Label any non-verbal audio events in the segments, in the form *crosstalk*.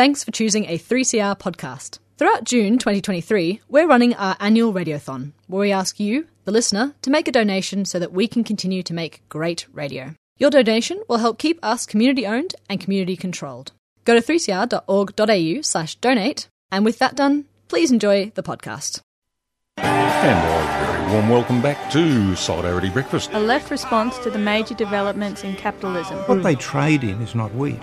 Thanks for choosing a 3CR podcast. Throughout June 2023, we're running our annual radiothon, where we ask you, the listener, to make a donation so that we can continue to make great radio. Your donation will help keep us community owned and community controlled. Go to 3cr.org.au slash donate, and with that done, please enjoy the podcast. And a very warm welcome back to Solidarity Breakfast. A left response to the major developments in capitalism. What they trade in is not wheat.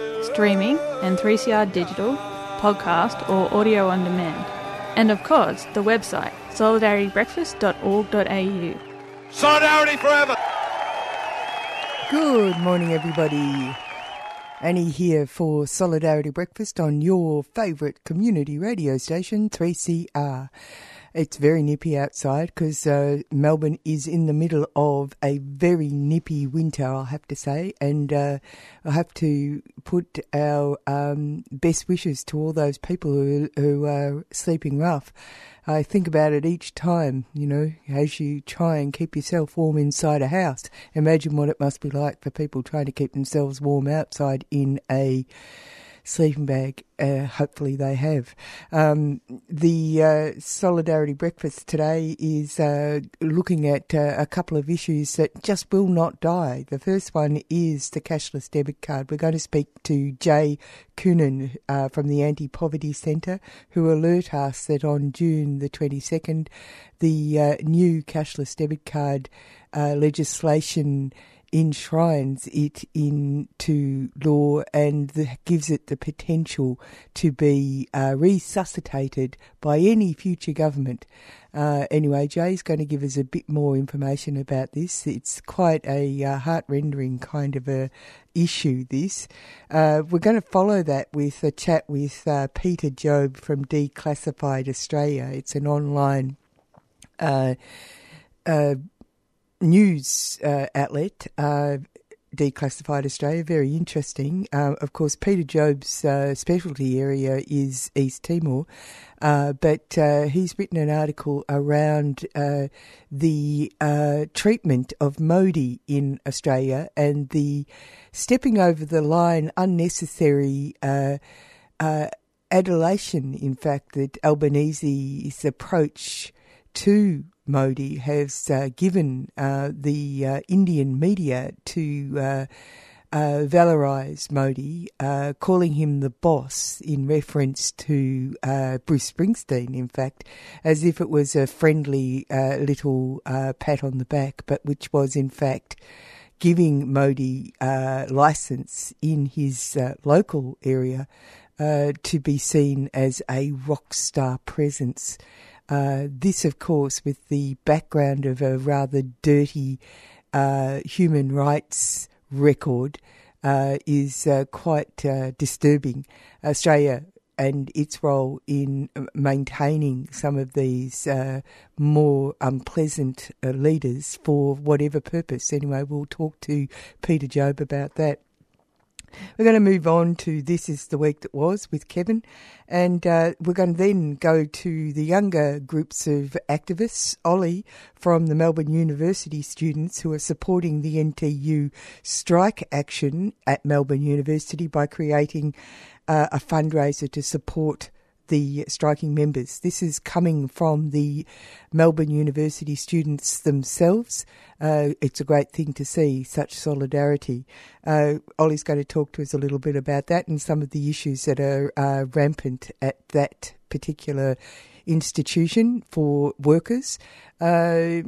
streaming and 3CR digital, podcast or audio on demand. And of course, the website solidaritybreakfast.org.au. Solidarity forever. Good morning, everybody. Annie here for Solidarity Breakfast on your favourite community radio station, 3CR. It's very nippy outside because uh, Melbourne is in the middle of a very nippy winter, I'll have to say, and uh, I have to put our um, best wishes to all those people who, who are sleeping rough. I think about it each time, you know, as you try and keep yourself warm inside a house. Imagine what it must be like for people trying to keep themselves warm outside in a sleeping bag. Uh, hopefully they have. Um, the uh, Solidarity Breakfast today is uh, looking at uh, a couple of issues that just will not die. The first one is the cashless debit card. We're going to speak to Jay Coonan uh, from the Anti Poverty Centre, who alert us that on June the 22nd, the new cashless debit card legislation enshrines it into law and the, gives it the potential to be uh, resuscitated by any future government. Uh, anyway, Jay's going to give us a bit more information about this. It's quite a uh, heart-rending kind of a issue. This uh, we're going to follow that with a chat with uh, Peter Job from Declassified Australia. It's an online. Uh, uh, news uh, outlet, uh, Declassified Australia, very interesting. Uh, of course, Peter Job's uh, specialty area is East Timor, uh, but uh, he's written an article around the treatment of Modi in Australia and the stepping over the line, unnecessary adulation, in fact, that Albanese's approach to Modi has uh, given uh, the uh, Indian media to uh, uh, valorize Modi, uh, calling him the boss in reference to Bruce Springsteen, in fact, as if it was a friendly little pat on the back, but which was in fact giving Modi license in his local area to be seen as a rock star presence. Uh, this, of course, with the background of a rather dirty uh, human rights record, uh, is uh, quite uh, disturbing. Australia and its role in maintaining some of these more unpleasant leaders for whatever purpose. Anyway, we'll talk to Peter Job about that. We're going to move on to This is the Week That Was with Kevin, and uh, we're going to then go to the younger groups of activists, Ollie from the Melbourne University students who are supporting the NTEU strike action at Melbourne University by creating uh, a fundraiser to support the striking members. This is coming from the Melbourne University students themselves. Uh, it's a great thing to see such solidarity. Uh, Ollie's going to talk to us a little bit about that and some of the issues that are uh, rampant at that particular institution for workers. Uh,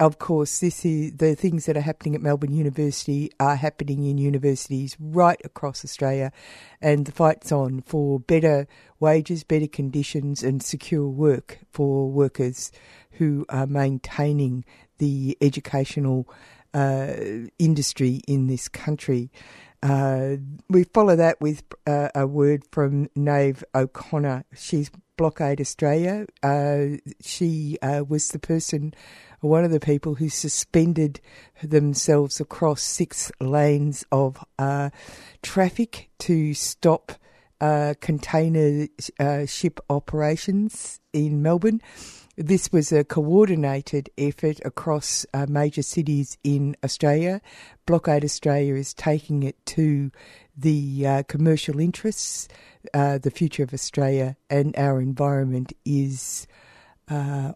of course, this is the things that are happening at Melbourne University are happening in universities right across Australia, and the fight's on for better wages, better conditions, and secure work for workers who are maintaining the educational uh, industry in this country. Uh, we follow that with uh, a word from Niamh O'Connor. She's Blockade Australia. Uh, she uh, was the person, one of the people who suspended themselves across six lanes of uh, traffic to stop uh, container uh, ship operations in Melbourne. This was a coordinated effort across uh, major cities in Australia. Blockade Australia is taking it to the uh, commercial interests. Uh, the future of Australia and our environment is uh,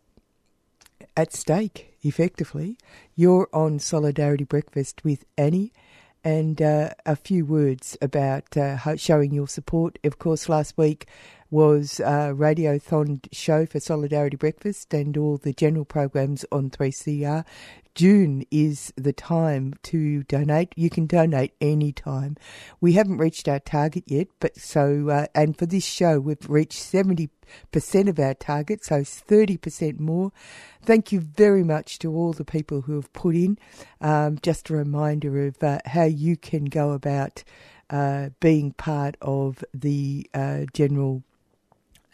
at stake, effectively. You're on Solidarity Breakfast with Annie and uh, a few words about uh, showing your support. Of course, last week was a radiothon show for Solidarity Breakfast and all the general programs on 3CR. June is the time to donate. You can donate any time. We haven't reached our target yet, but so, uh, and for this show, we've reached 70% of our target, so 30% more. Thank you very much to all the people who have put in. Um, just a reminder of uh, how you can go about uh, being part of the uh, general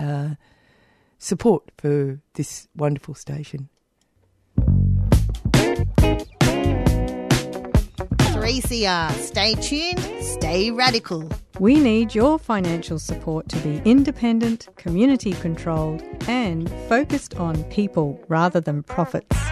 uh, support for this wonderful station. 3CR. Stay tuned, stay radical. We need your financial support to be independent, community controlled, and focused on people rather than profits.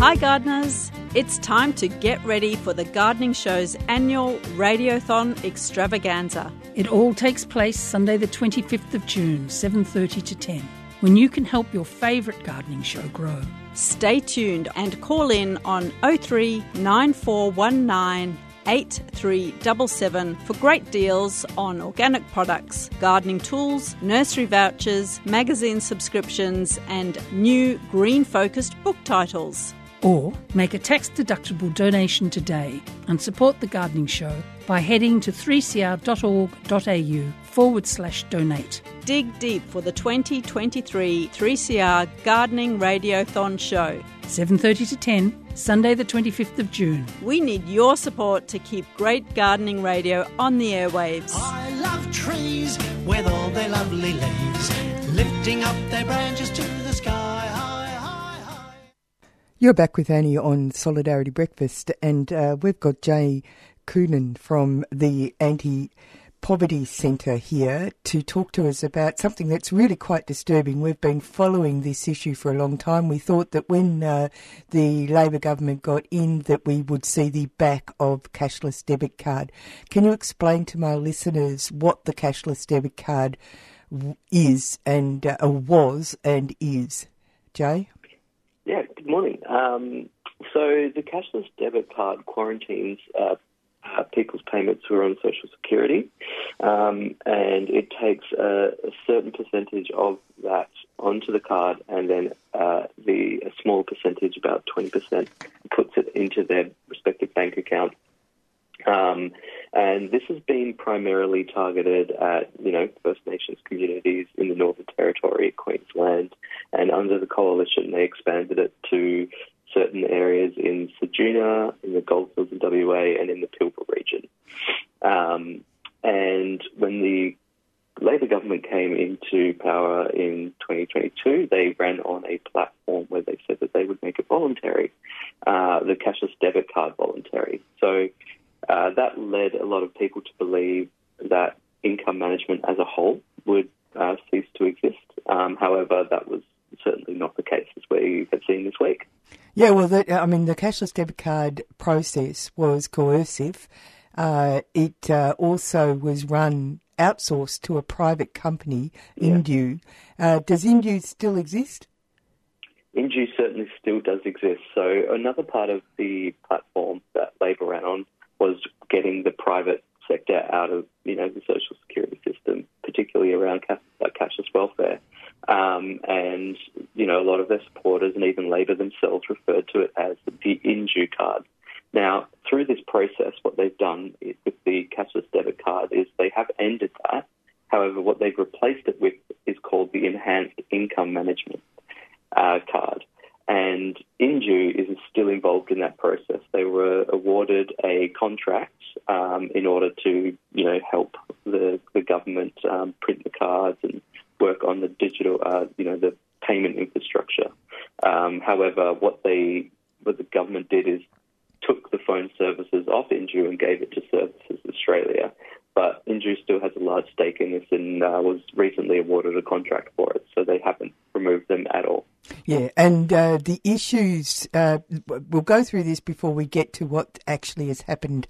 Hi, gardeners! It's time to get ready for the Gardening Show's annual Radiothon extravaganza. It all takes place Sunday, the 25th of June, 7:30 to 10, when you can help your favourite gardening show grow. Stay tuned and call in on 03 9419 8377 for great deals on organic products, gardening tools, nursery vouchers, magazine subscriptions, and new green focused book titles. Or make a tax deductible donation today and support the gardening show by heading to 3cr.org.au forward slash donate. Dig deep for the 2023 3CR Gardening Radiothon Show. 7.30 to 10, Sunday the 25th of June. We need your support to keep great gardening radio on the airwaves. I love trees with all their lovely leaves, lifting up their branches to the sky. You're back with Annie on Solidarity Breakfast, and uh, we've got Jay Coonan from the Anti Poverty Centre here to talk to us about something that's really quite disturbing. We've been following this issue for a long time. We thought that when uh, the Labor government got in, that we would see the back of cashless debit card. Can you explain to my listeners what the cashless debit card is and uh, was and is, Jay? Yeah, good morning. Um, so the cashless debit card quarantines uh, uh, people's payments who are on Social Security, um, and it takes a, a, certain percentage of that onto the card, and then uh, the a small percentage, about twenty percent, puts it into their respective bank account. Um, and this has been primarily targeted at, you know, First Nations communities in the Northern Territory, Queensland, and under the coalition, they expanded it to certain areas in Ceduna, in the Goldfields in WA, and in the Pilbara region. Um, and when the Labor government came into power in 2022, they ran on a platform where they said that they would make it voluntary, uh, the cashless debit card voluntary. So uh, that led a lot of people to believe that income management as a whole would uh, cease to exist. Um, however, that was certainly not the case as we have seen this week. Yeah, well, the, I mean, the cashless debit card process was coercive. Uh, it uh, also was run outsourced to a private company, yeah. Indue. Uh, does Indue still exist? Indue certainly still does exist. So another part of the platform that Labor ran on was getting the private sector out of you know the social security system, particularly around cash, uh, cashless welfare. Um, and, you know, a lot of their supporters and even Labor themselves referred to it as the Indue card. Now, through this process, what they've done with the cashless debit card is they have ended that. However, what they've replaced it with is called the Enhanced Income Management uh, card. And Indue is still involved in that process. They were awarded a contract um, in order to, you know, help the, the government um, print the cards and work on the digital, uh, you know, the payment infrastructure. Um, however, what they, what the government did is took the phone services off Indue and gave it to Services Australia. But Indue still has a large stake in this and uh, was recently awarded a contract for it, so they haven't removed them at all. Yeah, and uh, the issues, uh, we'll go through this before we get to what actually has happened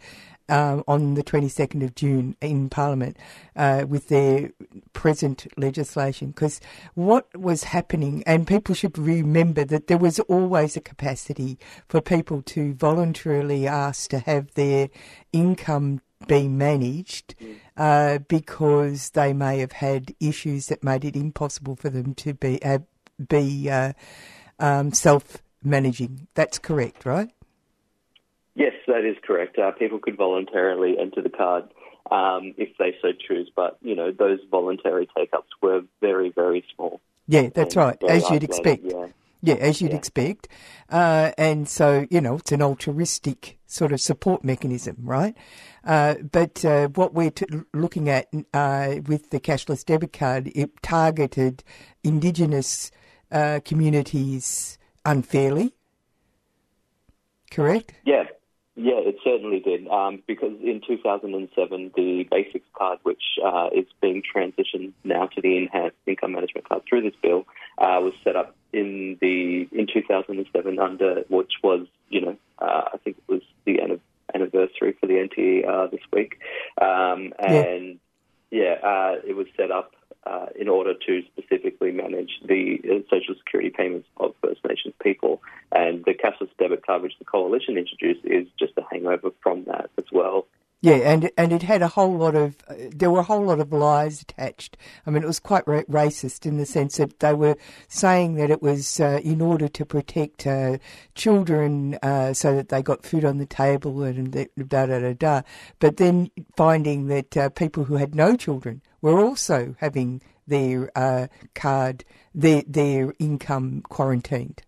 uh, on the 22nd of June in Parliament uh, with their present legislation. Because what was happening, and people should remember that there was always a capacity for people to voluntarily ask to have their income be managed uh, because they may have had issues that made it impossible for them to be uh, be uh, um, self managing. That's correct, right? Yes, that is correct. Uh, people could voluntarily enter the card um, if they so choose, but you know those voluntary take ups were very, very small. Yeah, that's right, as you'd expect. Yeah. Yeah, as you'd Yeah. expect. Uh, and so, you know, it's an altruistic sort of support mechanism, right? Uh, but uh, what we're t- looking at uh, with the cashless debit card, it targeted Indigenous uh, communities unfairly. Correct? Yeah, yeah, it certainly did. Um, because in 2007, the Basics card, which uh, is being transitioned now to the Enhanced Income Management card through this bill, uh, was set up in the in 2007 under which was, you know, uh, I think it was the anniversary for the NTE uh, this week, um, and yeah, uh, it was set up uh, in order to specifically manage the uh, social security payments of First Nations people. And the cashless debit card, which the coalition introduced, is just a hangover from that as well. Yeah, and and it had a whole lot of uh, there were a whole lot of lies attached. I mean, it was quite ra- racist in the sense that they were saying that it was uh, in order to protect uh, children uh, so that they got food on the table and da da da da. But then finding that uh, people who had no children were also having their uh, card, their their income quarantined.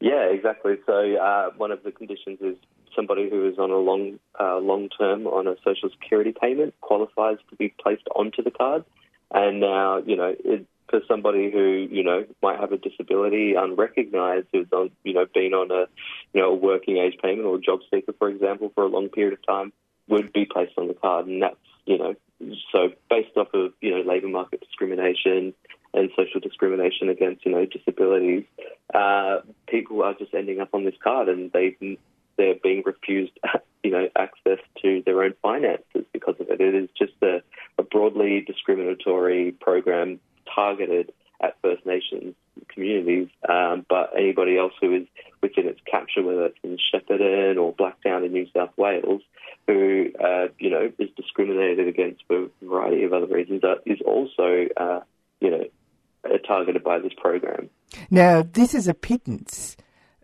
Yeah, exactly. So uh, one of the conditions is somebody who is on a long uh, long term on a social security payment qualifies to be placed onto the card. And now, you know, it, for somebody who you know might have a disability unrecognised, who's on you know been on a you know a working age payment or a job seeker, for example, for a long period of time, would be placed on the card, and that's you know so based off of you know labour market discrimination and social discrimination against you know disabilities, uh, people are just ending up on this card, and they they're being refused *laughs* you know access to their own finances because of it. It is just a, a broadly discriminatory program targeted at First Nations communities, um, but anybody else who is within its capture, whether it's in Shepparton or Blacktown in New South Wales, who uh, you know is discriminated against for a variety of other reasons, uh, is also uh, you know uh, targeted by this program. Now, this is a pittance.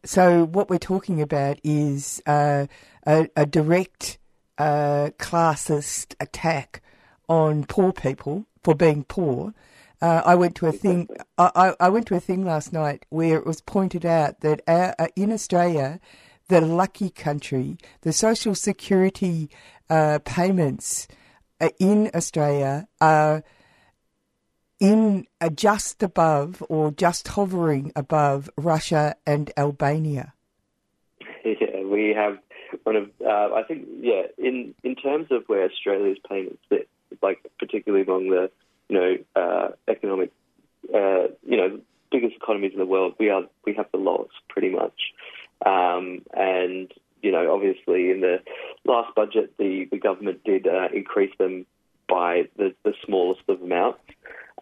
So, what we're talking about is uh, a, a direct uh, classist attack on poor people for being poor. Uh, I went to a thing. I, I- went to a thing last night where it was pointed out that our, uh, in Australia, the lucky country, the social security uh, payments uh, in Australia are in uh, just above or just hovering above Russia and Albania. *laughs* Yeah, we have one of. Uh, I think, yeah, in in terms of where Australia's payments sit, like particularly among the you know uh, economic, uh, you know, biggest economies in the world, we are we have the lowest pretty much. Um, and you know, obviously, in the last budget, the the government did uh, increase them by the the smallest of amounts.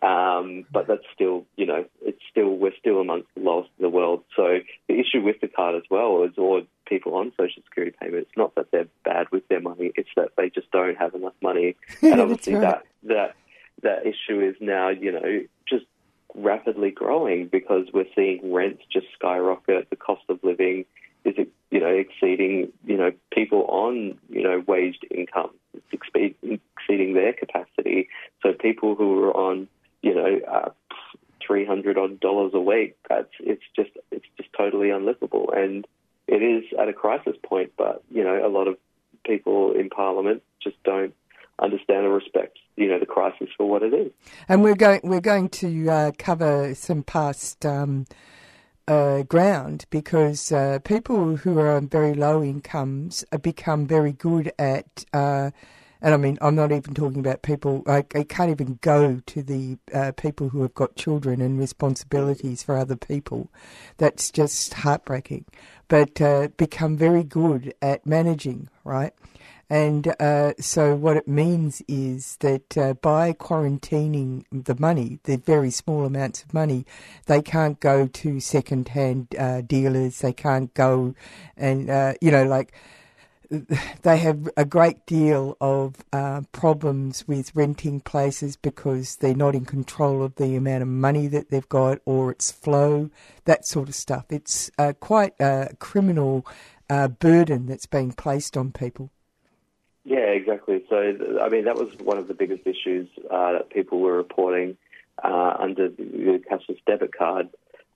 Um, but that's still, you know, it's still we're still amongst the lowest in the world. So the issue with the card as well is, or people on social security payments, it's not that they're bad with their money; it's that they just don't have enough money. *laughs* And obviously, right. that that that issue is now, you know, just rapidly growing because we're seeing rents just skyrocket. The cost of living is, you know, exceeding, you know, people on, you know, waged income, it's exceeding their capacity. So people who are on, you know, uh, three hundred odd dollars a week, that's it's just it's just totally unlivable, and it is at a crisis point. But you know, a lot of people in Parliament just don't understand or respect, you know, the crisis for what it is. And we're going we're going to uh, cover some past um, uh, ground because uh, people who are on very low incomes become very good at. And I mean, I'm not even talking about people. I, I can't even go to the uh, people who have got children and responsibilities for other people. That's just heartbreaking. But uh, become very good at managing, right? And uh, so, what it means is that uh, by quarantining the money, the very small amounts of money, they can't go to second hand uh, dealers, they can't go and, uh, you know, like they have a great deal of uh, problems with renting places because they're not in control of the amount of money that they've got or its flow, that sort of stuff. It's uh, quite a criminal uh, burden that's being placed on people. Yeah, exactly. So, I mean, that was one of the biggest issues uh, that people were reporting uh, under the cashless debit card.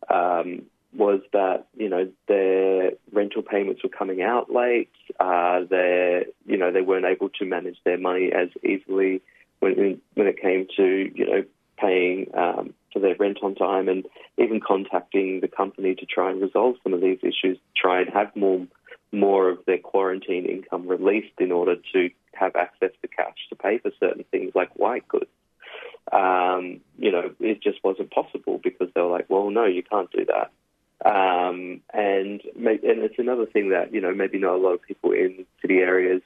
Um, was that you know their rental payments were coming out late. Uh, they you know they weren't able to manage their money as easily when when it came to you know paying um, for their rent on time and even contacting the company to try and resolve some of these issues, try and have more more of their quarantine income released in order to have access to cash to pay for certain things like white goods. Um, you know, it just wasn't possible because they were like, well, no, you can't do that. Um, and and it's another thing that you know maybe not a lot of people in city areas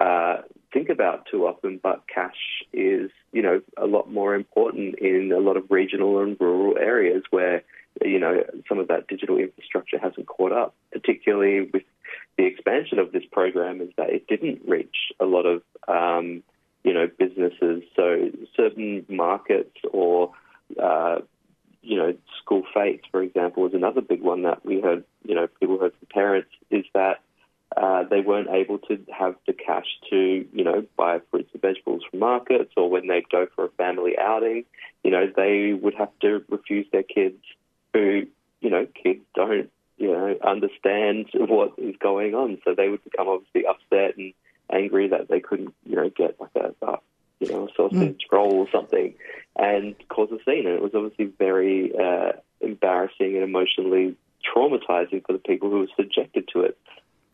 uh, think about too often, but cash is you know a lot more important in a lot of regional and rural areas where you know some of that digital infrastructure hasn't caught up, particularly with the expansion of this program is that it didn't reach a lot of um, you know businesses. So certain markets or uh, you know school fetes, for example, was another big one that we heard. You know, people heard from parents is that uh, they weren't able to have the cash to, you know, buy fruits and vegetables from markets, or when they'd go for a family outing, you know, they would have to refuse their kids who, you know, kids don't you know, understand what is going on. So they would become obviously upset and angry that they couldn't, you know, get like a you know, a sausage mm. roll or something and cause a scene. And it was obviously very uh, embarrassing and emotionally traumatizing for the people who were subjected to it.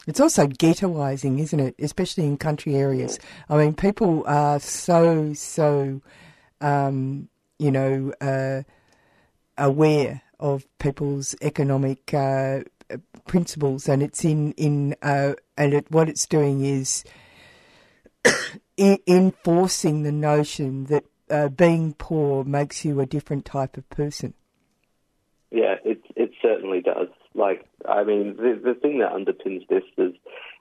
It's also ghettoizing, isn't it? Especially in country areas. I mean, people are so, so, um, you know, uh, aware of people's economic uh, principles, and it's in in uh, and it, what it's doing is enforcing the notion that uh, being poor makes you a different type of person. Yeah, it it certainly does. Like, I mean, the the thing that underpins this is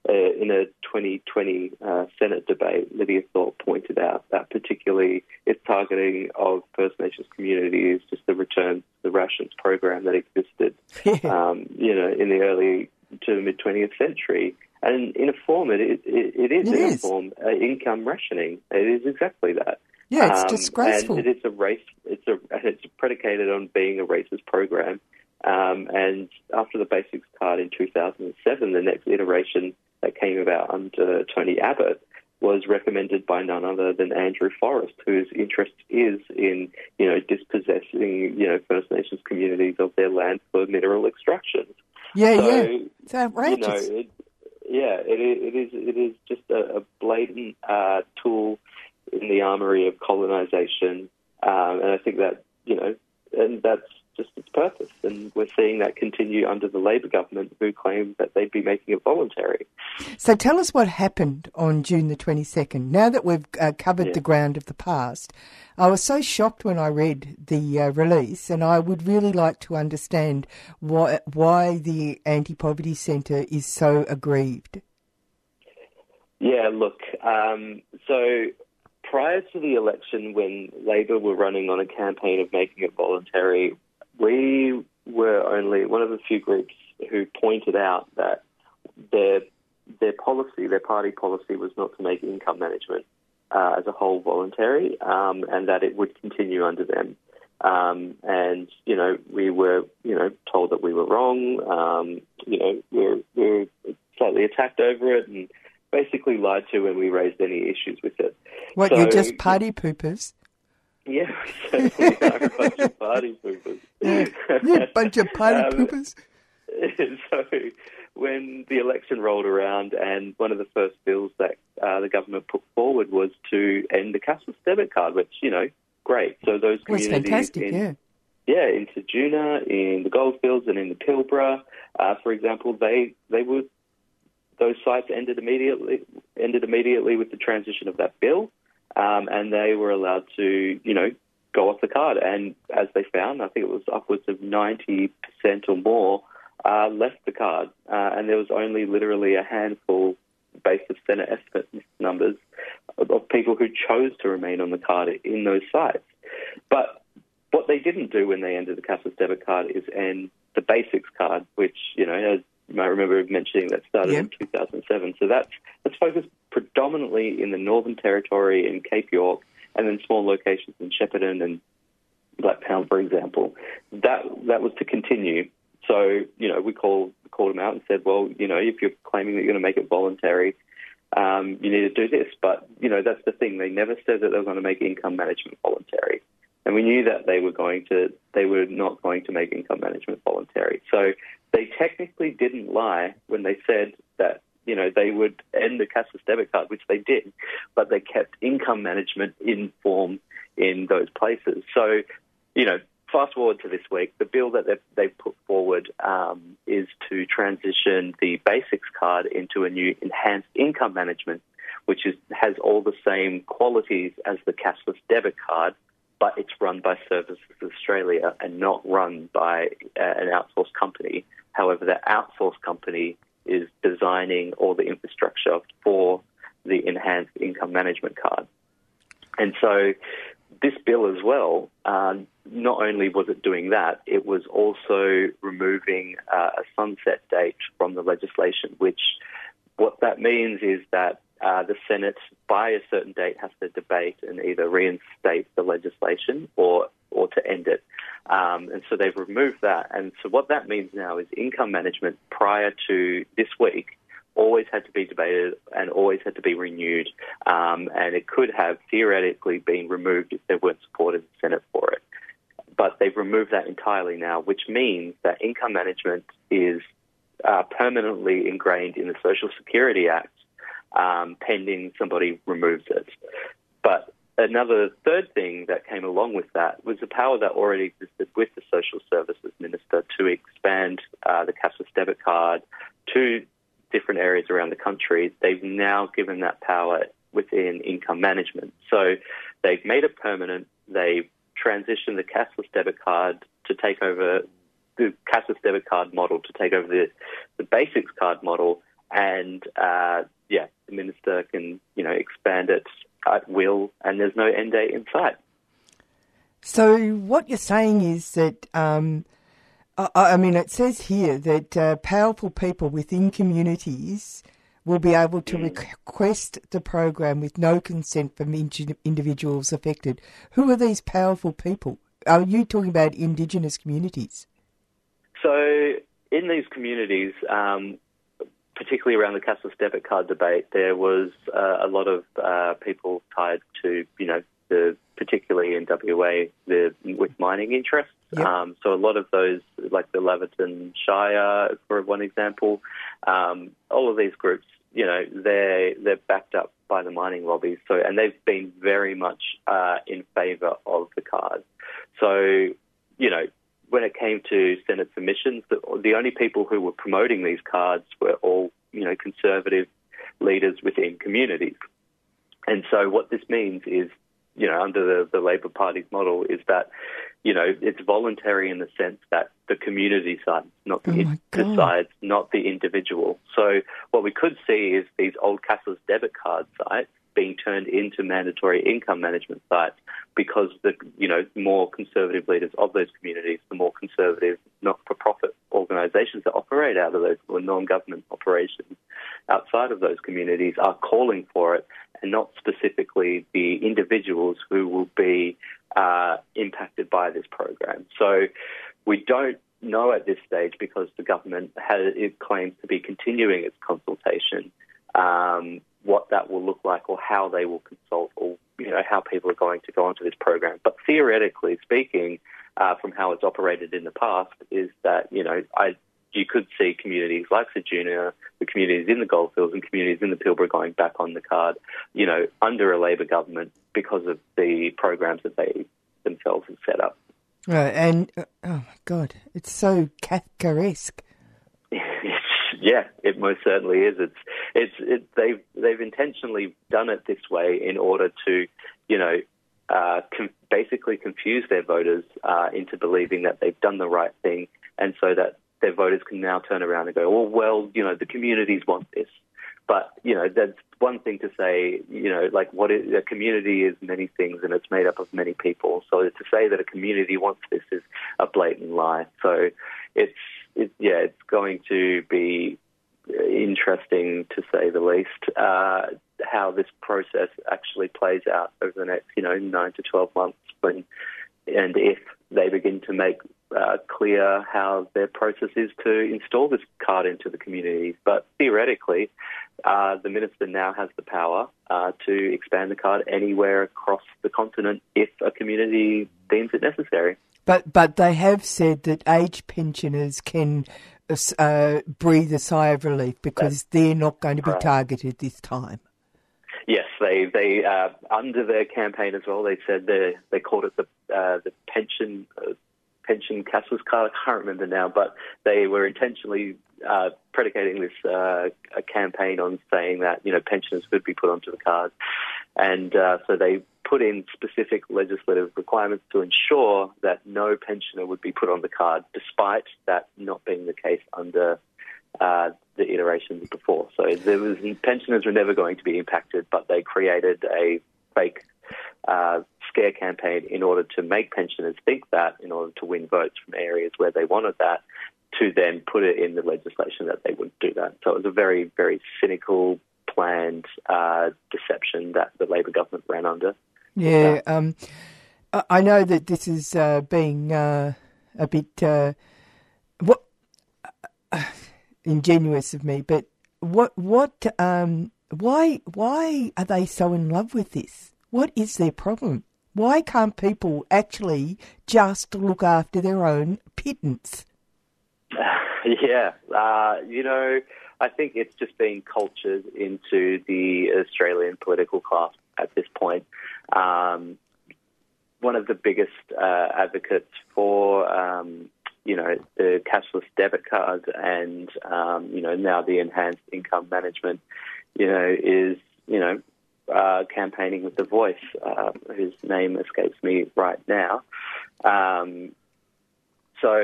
uh, in a 2020 uh, Senate debate, Lydia Thorpe pointed out that particularly its targeting of First Nations communities, just the return to the rations program that existed, *laughs* um, you know, in the early to mid 20th century. And in a form, it, it, it is it in is. a form uh, income rationing. It is exactly that. Yeah, it's um, disgraceful. And it is a race. It's a it's predicated on being a racist program. Um, and after the basics card in 2007, the next iteration that came about under Tony Abbott was recommended by none other than Andrew Forrest, whose interest is in, you know, dispossessing, you know, First Nations communities of their land for mineral extraction. Yeah, so, yeah, it's outrageous. You know, it, yeah, it, it is. It is just a, a blatant uh, tool in the armory of colonization, um, and I think that you know, and that's just its purpose. And we're seeing that continue under the Labor government, who claim that they'd be making it voluntary. So tell us what happened on June the 22nd. Now that we've uh, covered Yeah. the ground of the past, I was so shocked when I read the uh, release, and I would really like to understand why, why the Anti Poverty Centre is so aggrieved. Yeah, look, um, so prior to the election, when Labor were running on a campaign of making it voluntary, we were only one of the few groups who pointed out that their their policy, their party policy, was not to make income management uh, as a whole voluntary, um, and that it would continue under them. Um, and you know, we were you know told that we were wrong. Um, you know, we were, we were slightly attacked over it, and basically lied to when we raised any issues with it. What, So- you're just party poopers? Yeah, we are a bunch of party poopers. Yeah, you bunch of party Um, poopers. *laughs* so when the election rolled around and one of the first bills that uh, the government put forward was to end the cashless debit card, which, you know, great. So those communities fantastic, in, yeah. yeah, in Ceduna, in the Goldfields and in the Pilbara, uh, for example, they, they would those sites ended immediately ended immediately with the transition of that bill, um, and they were allowed to, you know, go off the card. And as they found, I think it was upwards of ninety percent or more uh, left the card, uh, and there was only literally a handful, based of Senate estimate numbers, of, of people who chose to remain on the card in those sites. But what they didn't do when they ended the cashless debit card is end the basics card, which you know, as you might remember mentioning, that started in 2007. So that's that's focused predominantly in the Northern Territory in Cape York, and then small locations in Shepparton and Blacktown, for example. That that was to continue. So you know, we called called them out and said, well, you know, if you're claiming that you're going to make it voluntary, um, you need to do this. But you know, that's the thing. They never said that they were going to make income management voluntary, and we knew that they were going to. They were not going to make income management voluntary. So they technically didn't lie when they said that you know they would end the cashless debit card, which they did, but they kept income management in form in those places. So you know. Fast forward to this week, the bill that they've, they've put forward um, is to transition the basics card into a new enhanced income management, which is, has all the same qualities as the cashless debit card, but it's run by Services Australia and not run by uh, an outsourced company. However, the outsourced company is designing all the infrastructure for the enhanced income management card. And so this bill as well, um, not only was it doing that, it was also removing uh, a sunset date from the legislation, which what that means is that uh, the Senate, by a certain date, has to debate and either reinstate the legislation or or to end it. Um, and so they've removed that. And so what that means now is income management prior to this week always had to be debated and always had to be renewed. Um, and it could have theoretically been removed if there weren't support in the Senate for it. But they've removed that entirely now, which means that income management is uh, permanently ingrained in the Social Security Act, um, pending somebody removes it. But another third thing that came along with that was the power that already existed with the Social Services Minister to expand uh, the cashless debit card to different areas around the country. They've now given that power within income management. So they've made it permanent. They've transitioned the cashless debit card to take over the cashless debit card model to take over the, the basics card model. And uh, yeah, the minister can you know expand it at will, and there's no end date in sight. So what you're saying is that, um, I, I mean, it says here that uh, powerful people within communities will be able to request the program with no consent from indi- individuals affected. Who are these powerful people? Are you talking about Indigenous communities? So in these communities, um, particularly around the cashless debit card debate, there was uh, a lot of uh, people tied to, you know, the particularly in WA, the with mining interests. Um, so a lot of those, like the Laverton Shire, for one example, um, all of these groups, you know, they they're backed up by the mining lobbies. So and they've been very much uh, in favour of the card. So you know, when it came to Senate submissions, the, the only people who were promoting these cards were all, you know, conservative leaders within communities. And so what this means is, you know, under the, the Labor Party's model is that, you know, it's voluntary in the sense that the community decides, not the Oh decides, not the individual. So what we could see is these old cashless debit card sites being turned into mandatory income management sites because the you know more conservative leaders of those communities, the more conservative not-for-profit organisations that operate out of those or non-government operations outside of those communities are calling for it, and not specifically the individuals who will be uh, impacted by this program. So we don't know at this stage because the government has, it claims to be continuing its consultation. Um, what that will look like, or how they will consult, or you know how people are going to go onto this program. But theoretically speaking, uh, from how it's operated in the past, is that you know I you could see communities like Ceduna, the communities in the Goldfields and communities in the Pilbara going back on the card, you know, under a Labor government because of the programs that they themselves have set up. Right, and uh, oh my God, it's so Kafkaesque. *laughs* *laughs* yeah, it most certainly is. It's it's it, they've they've intentionally done it this way in order to, you know, uh, com- basically confuse their voters uh, into believing that they've done the right thing, and so that their voters can now turn around and go, well, well, you know, the communities want this. But you know, that's one thing to say. You know, like what is, a community is many things, and it's made up of many people. So to say that a community wants this is a blatant lie. So it's it, yeah, it's going to be interesting to say the least uh, how this process actually plays out over the next you know nine to twelve months when and if they begin to make uh, clear how their process is to install this card into the communities. But theoretically, uh, the minister now has the power uh, to expand the card anywhere across the continent if a community deems it necessary. But but they have said that age pensioners can uh, breathe a sigh of relief because That's they're not going to be right. targeted this time. Yes, they they uh, under their campaign as well. They said they they called it the uh, the pension uh, pension card. I can't remember now, but they were intentionally uh, predicating this uh, campaign on saying that you know pensioners could be put onto the card, and uh, so they put in specific legislative requirements to ensure that no pensioner would be put on the card, despite that not being the case under uh, the iterations before. So there was pensioners were never going to be impacted, but they created a fake uh, scare campaign in order to make pensioners think that, in order to win votes from areas where they wanted that, to then put it in the legislation that they wouldn't do that. So it was a very, very cynical, planned uh, deception that the Labor government ran under. Yeah, um, I know that this is uh, being uh, a bit uh, what ingenuous of me, but what what um, why why are they so in love with this? What is their problem? Why can't people actually just look after their own pittance? *laughs* Yeah, uh, you know, I think it's just been cultured into the Australian political class at this point. Um, one of the biggest uh, advocates for um, you know, the cashless debit card and, um, you know, now the enhanced income management, you know, is, you know, uh, campaigning with The Voice, uh, whose name escapes me right now. Um, so,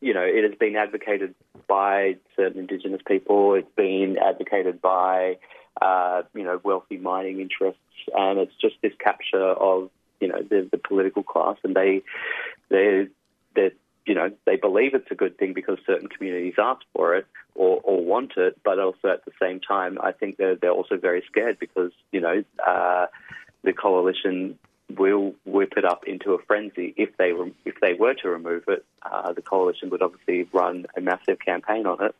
you know, it has been advocated by certain Indigenous people. It's been advocated by, uh, you know, wealthy mining interests, and it's just this capture of, you know, the, the political class, and they, they, they're you know, they believe it's a good thing because certain communities ask for it or, or want it, but also at the same time, I think they're, they're also very scared because, you know, uh, the coalition will whip it up into a frenzy. If they re- if they were to remove it, uh, the coalition would obviously run a massive campaign on it.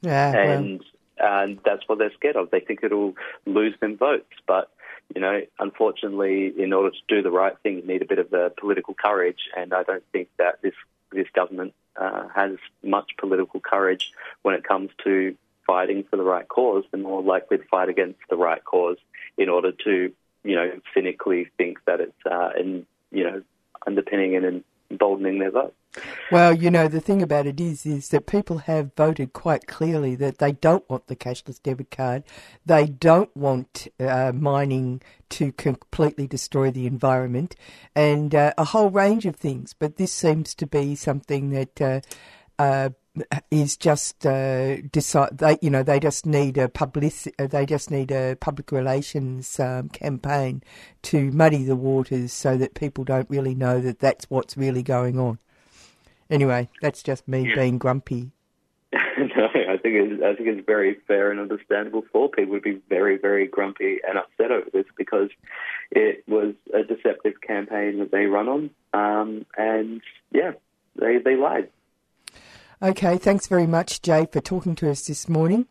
Yeah, and and that's what they're scared of. They think it'll lose them votes, but you know, unfortunately, in order to do the right thing, you need a bit of the political courage, and I don't think that this this government uh, has much political courage when it comes to fighting for the right cause. They're more likely to fight against the right cause in order to, you know, cynically think that it's, uh, in, you know, underpinning and emboldening their vote. Well, you know, the thing about it is, is that people have voted quite clearly that they don't want the cashless debit card. They don't want uh, mining to completely destroy the environment and uh, a whole range of things. But this seems to be something that uh, uh is just uh, decide they you know they just need a public they just need a public relations um, campaign to muddy the waters so that people don't really know that that's what's really going on. Anyway, that's just me Yeah. being grumpy. *laughs* no, I think it's, I think it's very fair and understandable for people to be very, very grumpy and upset over this because it was a deceptive campaign that they run on, um, and yeah, they they lied. Okay, thanks very much, Jay, for talking to us this morning.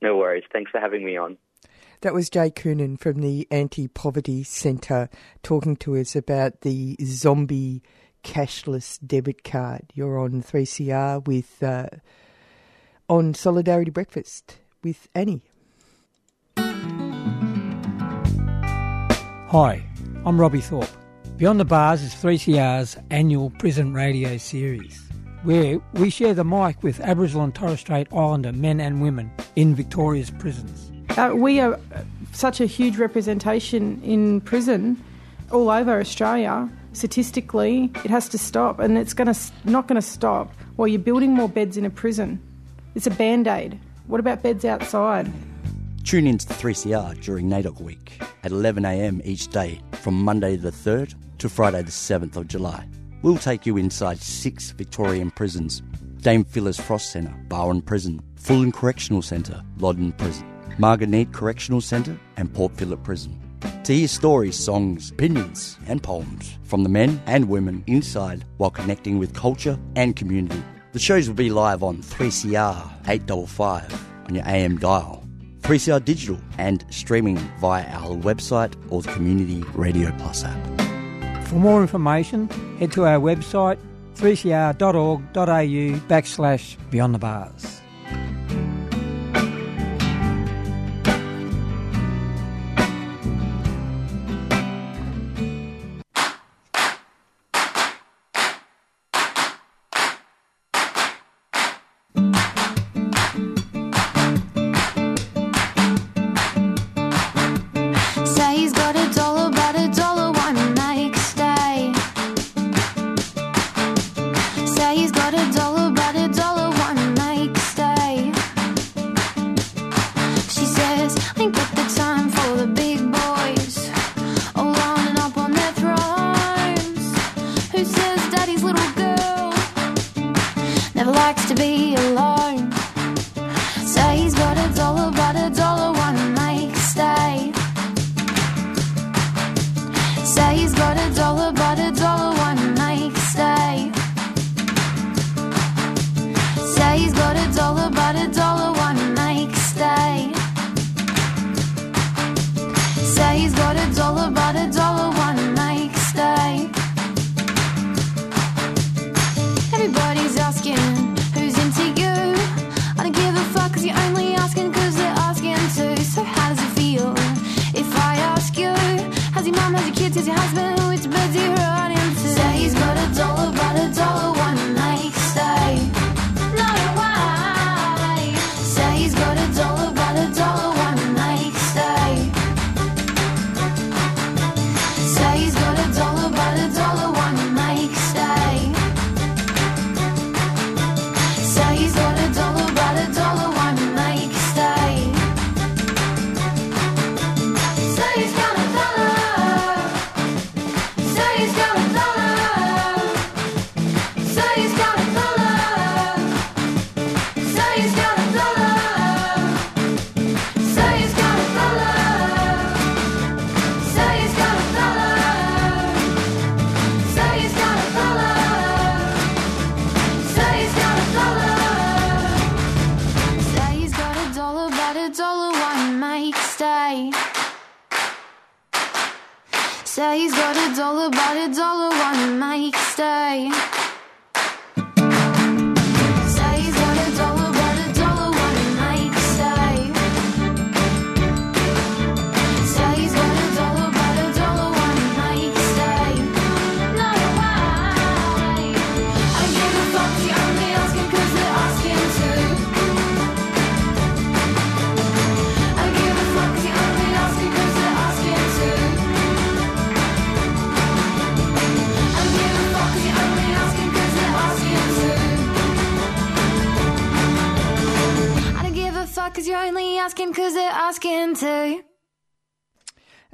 No worries. Thanks for having me on. That was Jay Coonan from the Anti Poverty Centre talking to us about the zombie cashless debit card. You're on 3CR with uh, on Solidarity Breakfast with Annie. Hi, I'm Robbie Thorpe. Beyond the Bars is 3CR's annual prison radio series, where we share the mic with Aboriginal and Torres Strait Islander men and women in Victoria's prisons. Uh, we are such a huge representation in prison all over Australia. Statistically, it has to stop, and it's to not going to stop while you're building more beds in a prison. It's a band aid. What about beds outside? Tune in to 3CR during NAIDOC week at 11am each day from Monday the 3rd to Friday the 7th of July. We'll take you inside six Victorian prisons Dame Phyllis Frost Centre, Barwon Prison, Fulham Correctional Centre, Loddon Prison, Marngoneet Correctional Centre, and Port Phillip Prison. To hear stories, songs, opinions, and poems from the men and women inside while connecting with culture and community. The shows will be live on 3CR 855 on your AM dial 3CR Digital and streaming via our website or the Community Radio Plus app. For more information, head to our website 3cr.org.au backslash Beyond the Bars.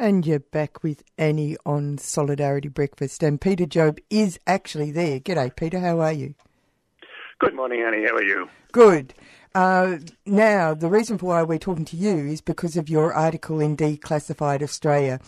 And you're back with Annie on Solidarity Breakfast. And Peter Job is actually there. G'day, Peter. How are you? Good morning, Annie. How are you? Good. Uh, now, the reason for why we're talking to you is because of your article in Declassified Australia.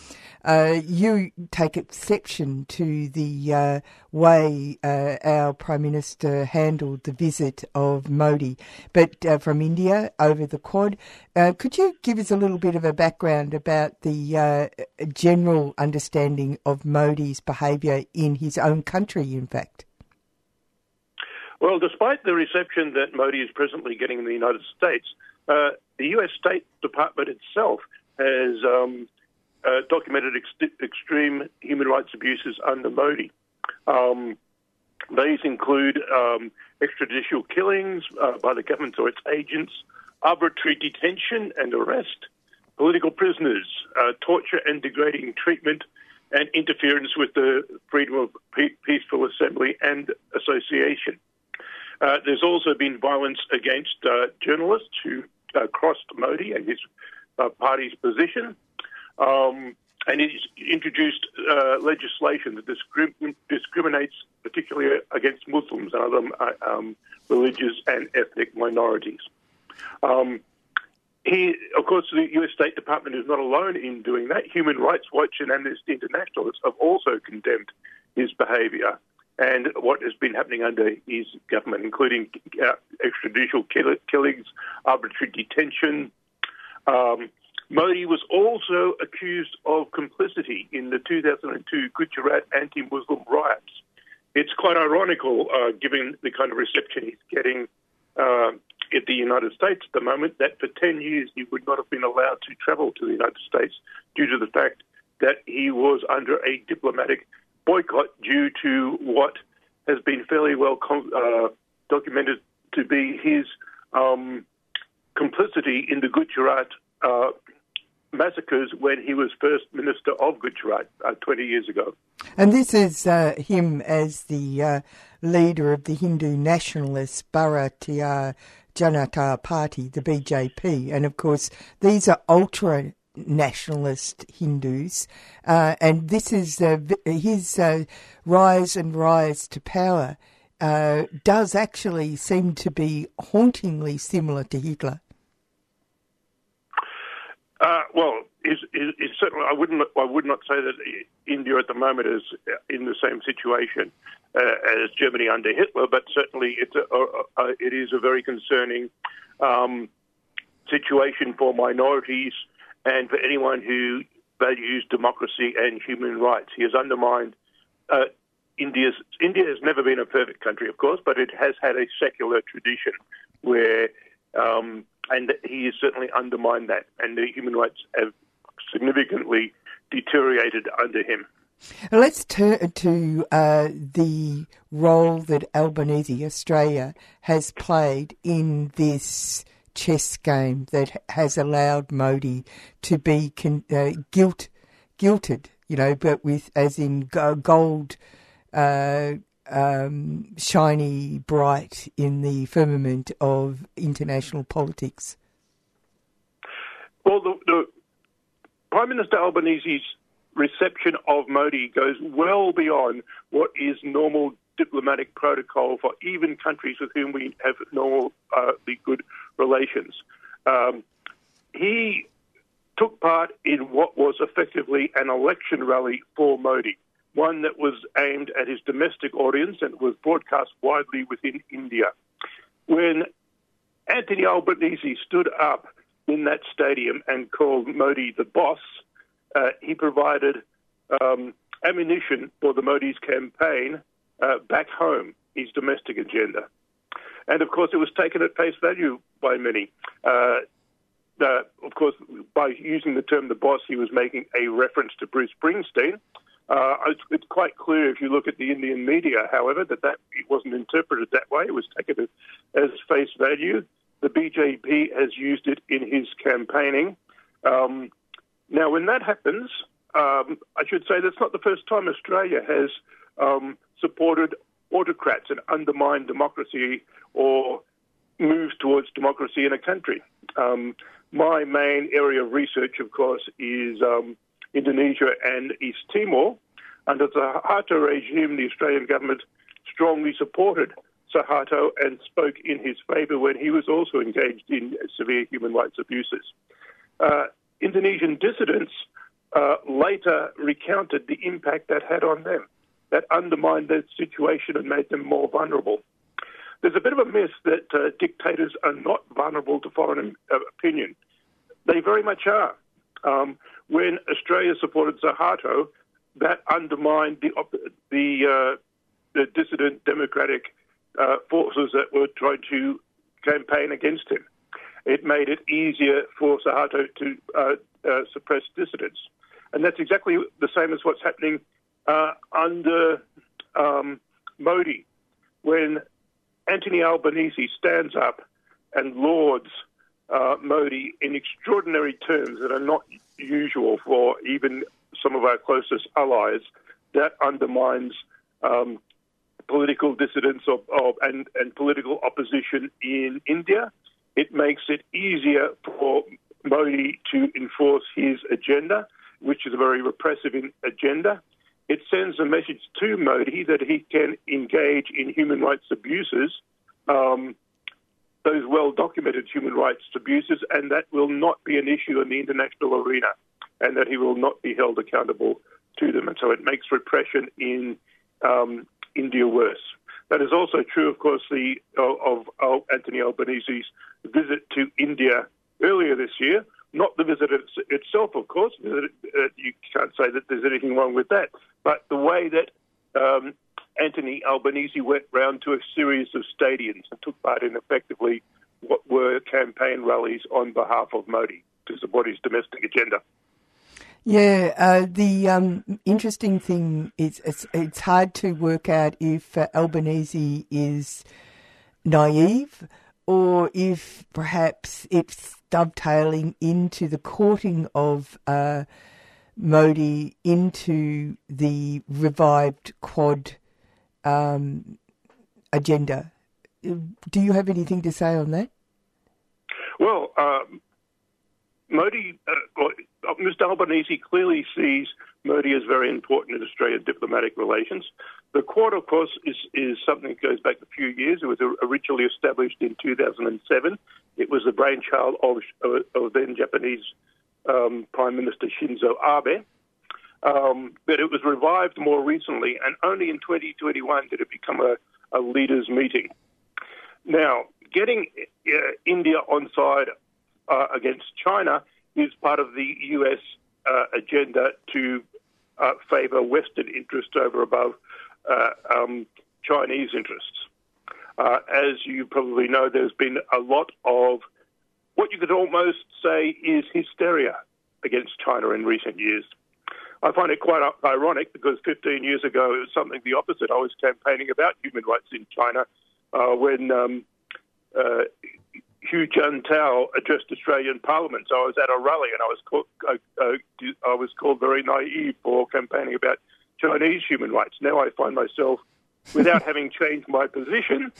Uh, you take exception to the uh, way uh, our Prime Minister handled the visit of Modi, but uh, from India over the Quad. Uh, could you give us a little bit of a background about the general understanding of Modi's behaviour in his own country, in fact? Well, despite the reception that Modi is presently getting in the United States, the U.S. State Department itself has um, uh, documented ex- extreme human rights abuses under Modi. Um, these include um, extrajudicial killings uh, by the government or its agents, arbitrary detention and arrest, political prisoners, uh, torture and degrading treatment, and interference with the freedom of pe- peaceful assembly and association. Uh, there's also been violence against uh, journalists who uh, crossed Modi and his uh, party's position. Um, and he's introduced uh, legislation that discrim- discriminates particularly against Muslims and other uh, um, religious and ethnic minorities. Um, he, of course, the U.S. State Department is not alone in doing that. Human Rights Watch and Amnesty International have also condemned his behaviour and what has been happening under his government, including uh, extrajudicial kill- killings, arbitrary detention. Um, Modi was also accused of complicity in the 2002 Gujarat anti-Muslim riots. It's quite ironical, uh, given the kind of reception he's getting uh, in the United States at the moment, that for 10 years he would not have been allowed to travel to the United States due to the fact that he was under a diplomatic boycott due to what has been fairly well uh, documented to be his um, complicity in the Gujarat uh, massacres when he was first minister of Gujarat uh, 20 years ago. And this is uh, him as the uh, leader of the Hindu nationalist Bharatiya Janata Party, the BJP. And of course, these are ultra nationalist Hindus, uh, and this is uh, his uh, rise and rise to power does actually seem to be hauntingly similar to Hitler. Uh, well, is, is certainly I wouldn't I would not say that India at the moment is in the same situation uh, as Germany under Hitler, but certainly it's a, a, a, it is a very concerning um, situation for minorities and for anyone who values democracy and human rights. He has undermined uh, India's. India has never been a perfect country, of course, but it has had a secular tradition where, um, and he has certainly undermined that, and the human rights have significantly deteriorated under him. Let's turn to uh, the role that Albanese, Australia, has played in this chess game that has allowed Modi to be con- uh, guilt guilted, you know, but with as in gold, uh, um, shiny, bright in the firmament of international politics. Well, the, the Prime Minister Albanese's reception of Modi goes well beyond what is normal diplomatic protocol for even countries with whom we have normally uh, good relations. Um, he took part in what was effectively an election rally for Modi, one that was aimed at his domestic audience and was broadcast widely within India. When Anthony Albanese stood up in that stadium and called Modi the boss, uh, he provided um, ammunition for the Modi's campaign uh, back home, his domestic agenda. And of course, it was taken at face value by many. Uh, of course, by using the term the boss, he was making a reference to Bruce Springsteen. Uh, it's, it's, quite clear if you look at the Indian media, however, that that it wasn't interpreted that way. It was taken as face value. The BJP has used it in his campaigning. Um, now, when that happens, um, I should say that's not the first time Australia has um, supported autocrats and undermined democracy or moves towards democracy in a country. Um, my main area of research, of course, is um, Indonesia and East Timor. Under the Suharto regime, the Australian government strongly supported Suharto and spoke in his favour when he was also engaged in severe human rights abuses. Uh, Indonesian dissidents uh, later recounted the impact that had on them, that undermined their situation and made them more vulnerable. There's a bit of a myth that uh, dictators are not vulnerable to foreign uh, opinion. They very much are. Um, when Australia supported Suharto, that undermined the the, uh, the dissident democratic uh, forces that were trying to campaign against him. It made it easier for Suharto to uh, uh, suppress dissidents, and that's exactly the same as what's happening uh, under um, Modi, when Anthony Albanese stands up and lauds uh, Modi in extraordinary terms that are not usual for even some of our closest allies. That undermines um, political dissidents of, of, and, and political opposition in India. It makes it easier for Modi to enforce his agenda, which is a very repressive agenda. It sends a message to Modi that he can engage in human rights abuses, um, those well documented human rights abuses, and that will not be an issue in the international arena, and that he will not be held accountable to them. And so it makes repression in um, India worse. That is also true, of course, the, of, of Anthony Albanese's visit to India earlier this year. Not the visit it's, itself, of course. You can't say that there's anything wrong with that. But the way that um, Anthony Albanese went round to a series of stadiums and took part in effectively what were campaign rallies on behalf of Modi to support his domestic agenda. Yeah, uh, the um, interesting thing is it's, it's hard to work out if uh, Albanese is naive or if perhaps it's dovetailing into the courting of uh, Modi into the revived Quad um, agenda. Do you have anything to say on that? Well, um, Modi, uh, Mr. Albanese clearly sees Modi as very important in Australian diplomatic relations. The Quad, of course, is, is something that goes back a few years. It was originally established in 2007. It was the brainchild of, of, of then Japanese um, Prime Minister Shinzo Abe. Um, but it was revived more recently, and only in 2021 did it become a, a leaders' meeting. Now, getting uh, India on side uh, against China is part of the US uh, agenda to uh, favour Western interests over above uh, um, Chinese interests. Uh, as you probably know, there's been a lot of what you could almost say is hysteria against China in recent years. I find it quite ironic because 15 years ago it was something the opposite. I was campaigning about human rights in China uh, when um, uh, Hu Jintao addressed Australian Parliament. So I was at a rally and I was called, uh, uh, I was called very naive for campaigning about Chinese human rights. Now I find myself, without *laughs* having changed my position,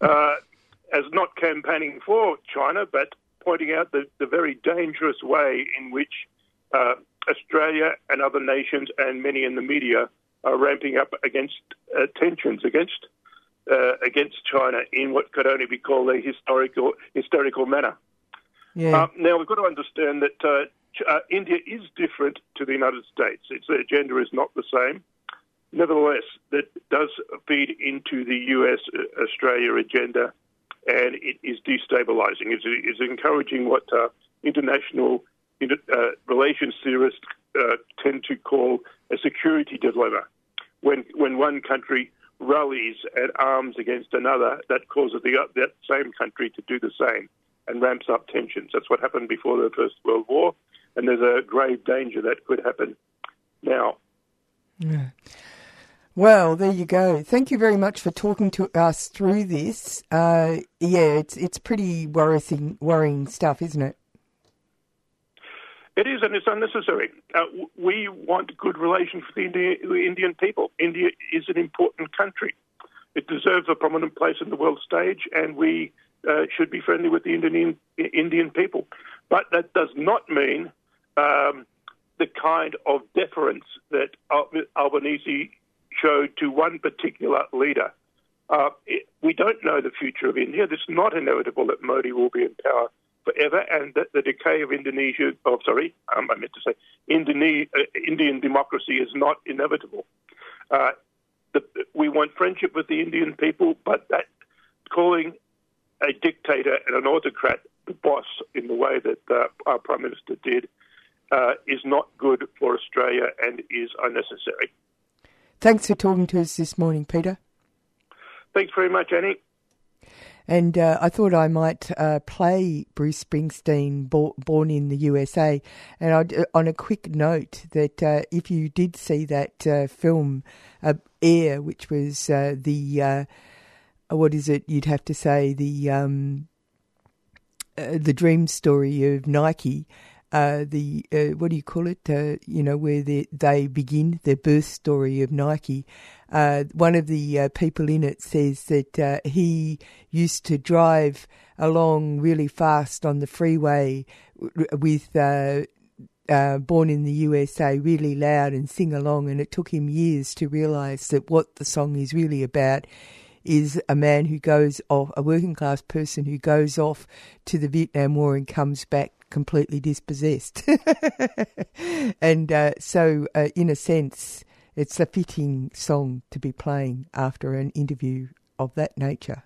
uh, as not campaigning for China, but pointing out the, the very dangerous way in which uh, Australia and other nations and many in the media are ramping up against uh, tensions against uh, against China in what could only be called a historical hysterical manner. Yeah. Uh, now we've got to understand that uh, Ch- uh, India is different to the United States. Its agenda is not the same. Nevertheless, that does feed into the US uh, Australia agenda, and it is destabilizing. It's, it's encouraging what uh, uh, relations theorists uh, tend to call a security dilemma. When, when one country rallies at arms against another, that causes the, that same country to do the same and ramps up tensions. That's what happened before the First World War, and there's a grave danger that could happen now. Yeah. Well, there you go. Thank you very much for talking to us through this. Uh, yeah, it's it's pretty worrying, worrying stuff, isn't it? It is, and it's unnecessary. Uh, we want good relations with the India, Indian people. India is an important country. it deserves a prominent place in the world stage, and we uh, should be friendly with the Indian Indian people. But that does not mean um, the kind of deference that Al- Albanese showed to one particular leader. Uh, it, we don't know the future of India. It's not inevitable that Modi will be in power forever, and that the decay of Indonesia, oh, sorry, um, I meant to say Indone- uh, Indian democracy is not inevitable. Uh, the, we want friendship with the Indian people, but that calling a dictator and an autocrat the boss in the way that uh, our Prime Minister did uh, is not good for Australia and is unnecessary. Thanks for talking to us this morning, Peter. Thanks very much, Annie. And uh, I thought I might uh, play Bruce Springsteen, bo- born in the USA. And I'd, uh, on a quick note, that uh, if you did see that uh, film uh, Air, which was the what is it? You'd have to say the um, the dream story of Nike. Uh, the uh, what do you call it? Uh, you know where they they begin the birth story of Nike. Uh, one of the uh, people in it says that uh, he used to drive along really fast on the freeway with. Born in the USA, really loud and sing along, and it took him years to realise that what the song is really about is a man who goes off, a working class person who goes off to the Vietnam War and comes back completely dispossessed. *laughs* and uh, so, uh, in a sense, it's a fitting song to be playing after an interview of that nature.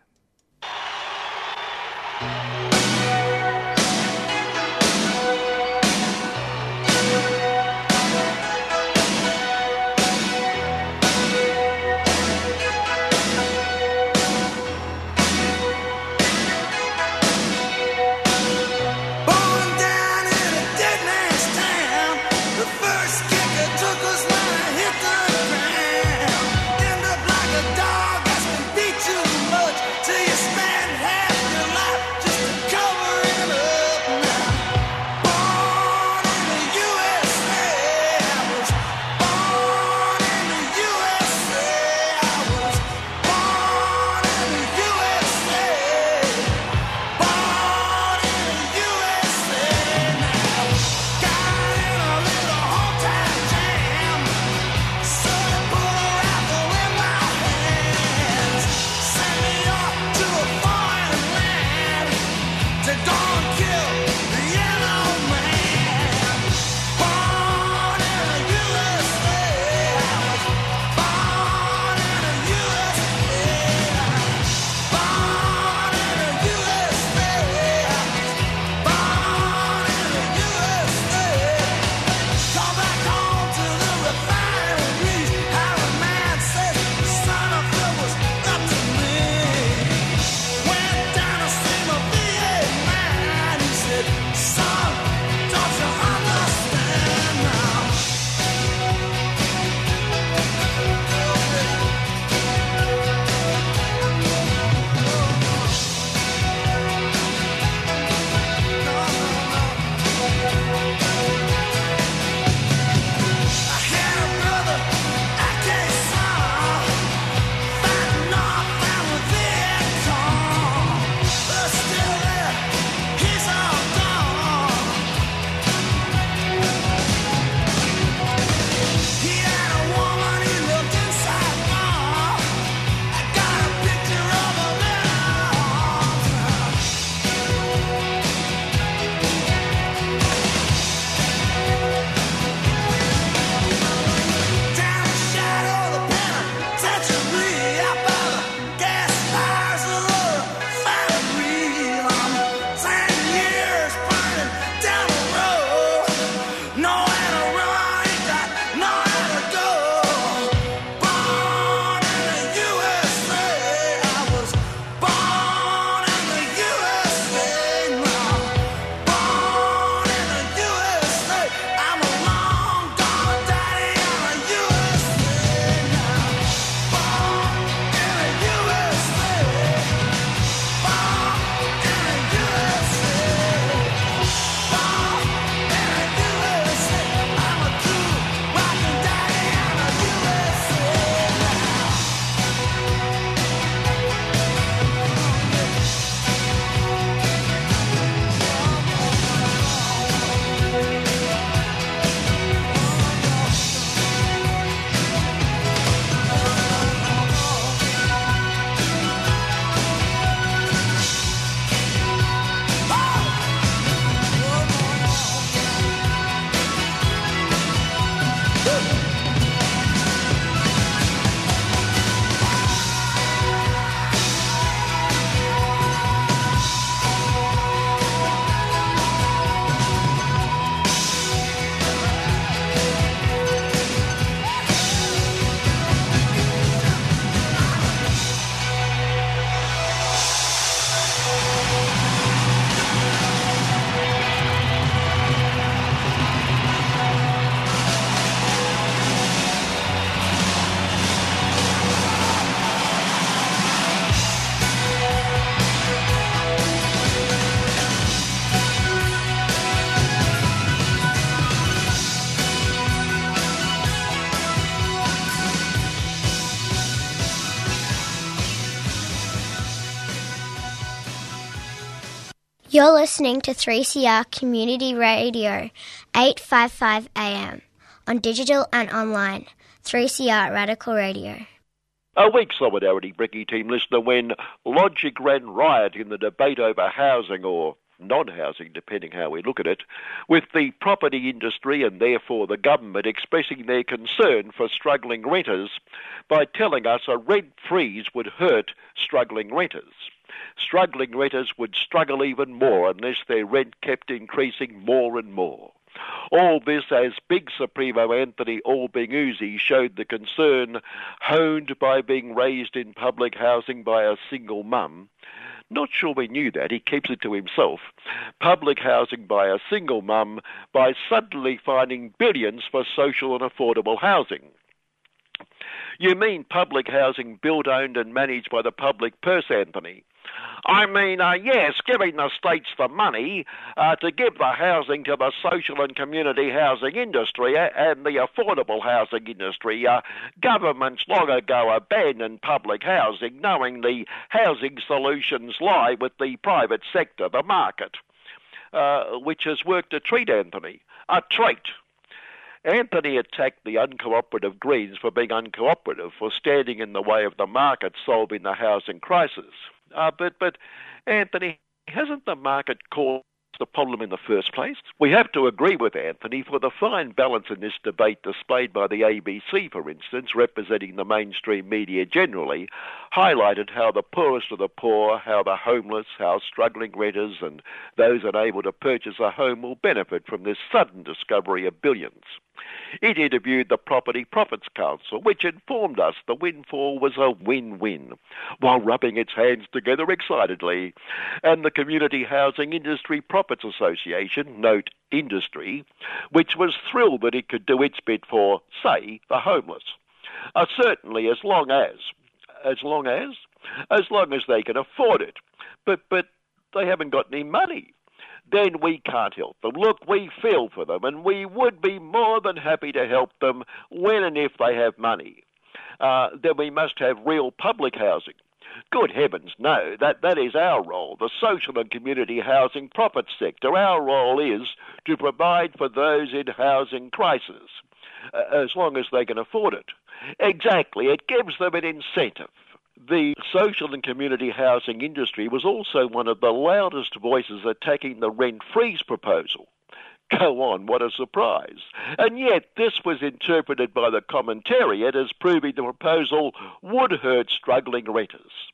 You're listening to 3CR Community Radio, 855 AM, on digital and online. 3CR Radical Radio. A weak solidarity, Bricky team listener, when logic ran riot in the debate over housing or non-housing, depending how we look at it, with the property industry and therefore the government expressing their concern for struggling renters by telling us a rent freeze would hurt struggling renters. Struggling renters would struggle even more unless their rent kept increasing more and more. All this as Big Supremo Anthony Uzi showed the concern honed by being raised in public housing by a single mum. Not sure we knew that, he keeps it to himself. Public housing by a single mum by suddenly finding billions for social and affordable housing. You mean public housing built, owned, and managed by the public purse, Anthony? I mean, uh, yes, giving the states the money uh, to give the housing to the social and community housing industry and the affordable housing industry. Uh, governments long ago abandoned public housing, knowing the housing solutions lie with the private sector, the market, uh, which has worked a treat, Anthony. A treat. Anthony attacked the uncooperative Greens for being uncooperative, for standing in the way of the market solving the housing crisis. Uh, but, but, Anthony, hasn't the market caused the problem in the first place? We have to agree with Anthony for the fine balance in this debate displayed by the ABC, for instance, representing the mainstream media generally, highlighted how the poorest of the poor, how the homeless, how struggling renters and those unable to purchase a home will benefit from this sudden discovery of billions. It interviewed the Property Profits Council, which informed us the windfall was a win-win, while rubbing its hands together excitedly. And the Community Housing Industry Profits Association, note industry, which was thrilled that it could do its bit for, say, the homeless. Uh, certainly as long as, as long as, as long as they can afford it. But, but they haven't got any money then we can't help them. Look, we feel for them, and we would be more than happy to help them when and if they have money. Uh, then we must have real public housing. Good heavens, no. That, that is our role, the social and community housing profit sector. Our role is to provide for those in housing crisis, uh, as long as they can afford it. Exactly, it gives them an incentive. The social and community housing industry was also one of the loudest voices attacking the rent freeze proposal. Go on, what a surprise. And yet, this was interpreted by the commentariat as proving the proposal would hurt struggling renters.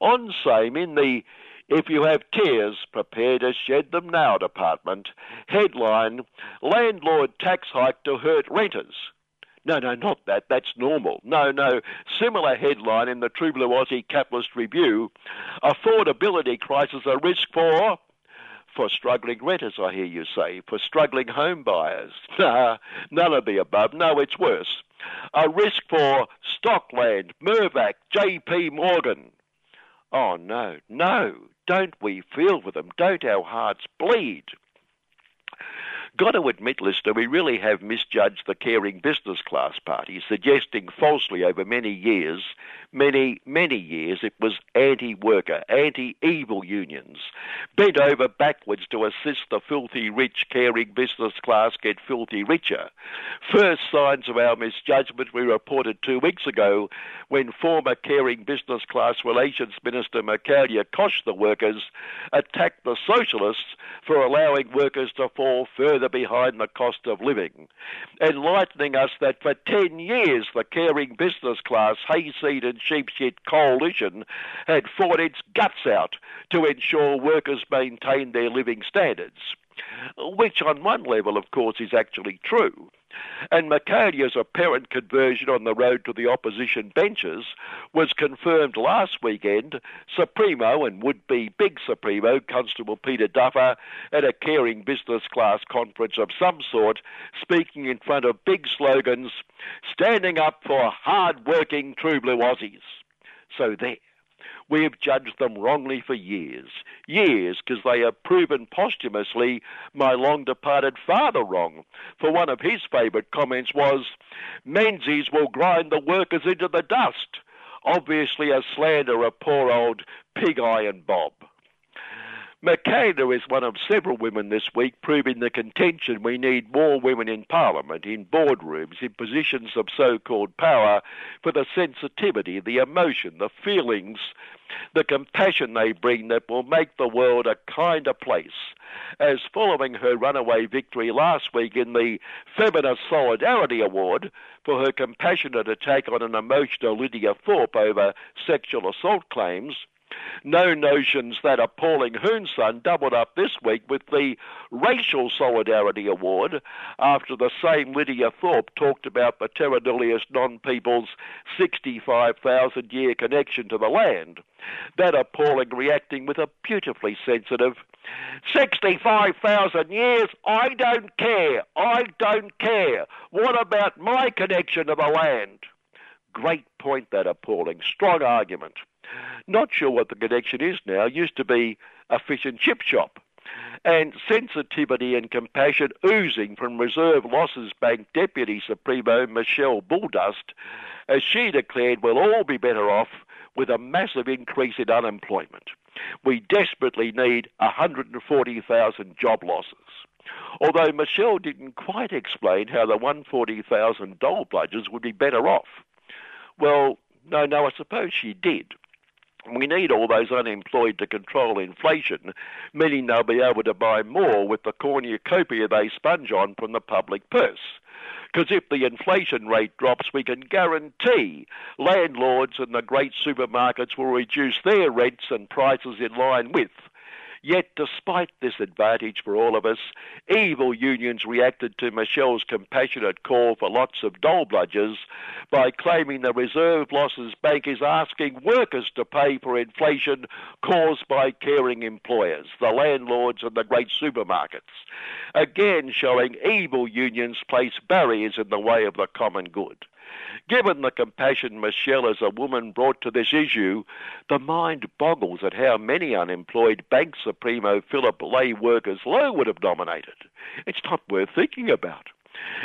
On same, in the if you have tears, prepare to shed them now department, headline Landlord tax hike to hurt renters. No, no, not that. That's normal. No, no. Similar headline in the True Blue Aussie Capitalist Review Affordability crisis a risk for. For struggling renters, I hear you say. For struggling home buyers. None of the above. No, it's worse. A risk for Stockland, Mirvac, JP Morgan. Oh, no, no. Don't we feel for them? Don't our hearts bleed? Got to admit, Lister, we really have misjudged the caring business class party, suggesting falsely over many years, many, many years, it was anti worker, anti evil unions, bent over backwards to assist the filthy rich caring business class get filthy richer. First signs of our misjudgment we reported two weeks ago when former caring business class relations minister Michaelia Koch the workers attacked the socialists for allowing workers to fall further behind the cost of living, enlightening us that for 10 years the caring business class hayseed and sheepshit coalition had fought its guts out to ensure workers maintained their living standards. Which, on one level, of course, is actually true. And Michaelia's apparent conversion on the road to the opposition benches was confirmed last weekend. Supremo and would be big Supremo, Constable Peter Duffer, at a caring business class conference of some sort, speaking in front of big slogans, standing up for hard working true blue Aussies. So there. We have judged them wrongly for years. Years, because they have proven posthumously my long departed father wrong. For one of his favourite comments was, Menzies will grind the workers into the dust. Obviously a slander of poor old Pig Iron Bob. McCann is one of several women this week proving the contention we need more women in Parliament, in boardrooms, in positions of so called power for the sensitivity, the emotion, the feelings, the compassion they bring that will make the world a kinder place. As following her runaway victory last week in the Feminist Solidarity Award for her compassionate attack on an emotional Lydia Thorpe over sexual assault claims, no notions that appalling Hoonson doubled up this week with the Racial Solidarity Award after the same Lydia Thorpe talked about the terra nullius non people's 65,000 year connection to the land. That appalling reacting with a beautifully sensitive 65,000 years, I don't care, I don't care. What about my connection to the land? Great point, that appalling. Strong argument. Not sure what the connection is now. Used to be a fish and chip shop. And sensitivity and compassion oozing from Reserve Losses Bank Deputy Supremo Michelle Bulldust, as she declared we'll all be better off with a massive increase in unemployment. We desperately need 140,000 job losses. Although Michelle didn't quite explain how the 140,000 dole bludgers would be better off. Well, no, no, I suppose she did. We need all those unemployed to control inflation, meaning they'll be able to buy more with the cornucopia they sponge on from the public purse. Because if the inflation rate drops, we can guarantee landlords and the great supermarkets will reduce their rents and prices in line with. Yet, despite this advantage for all of us, evil unions reacted to Michelle's compassionate call for lots of dole bludgers by claiming the Reserve Losses Bank is asking workers to pay for inflation caused by caring employers, the landlords and the great supermarkets. Again, showing evil unions place barriers in the way of the common good. Given the compassion Michelle as a woman brought to this issue, the mind boggles at how many unemployed Bank Supremo Philip Lay workers Lowe would have nominated. It's not worth thinking about.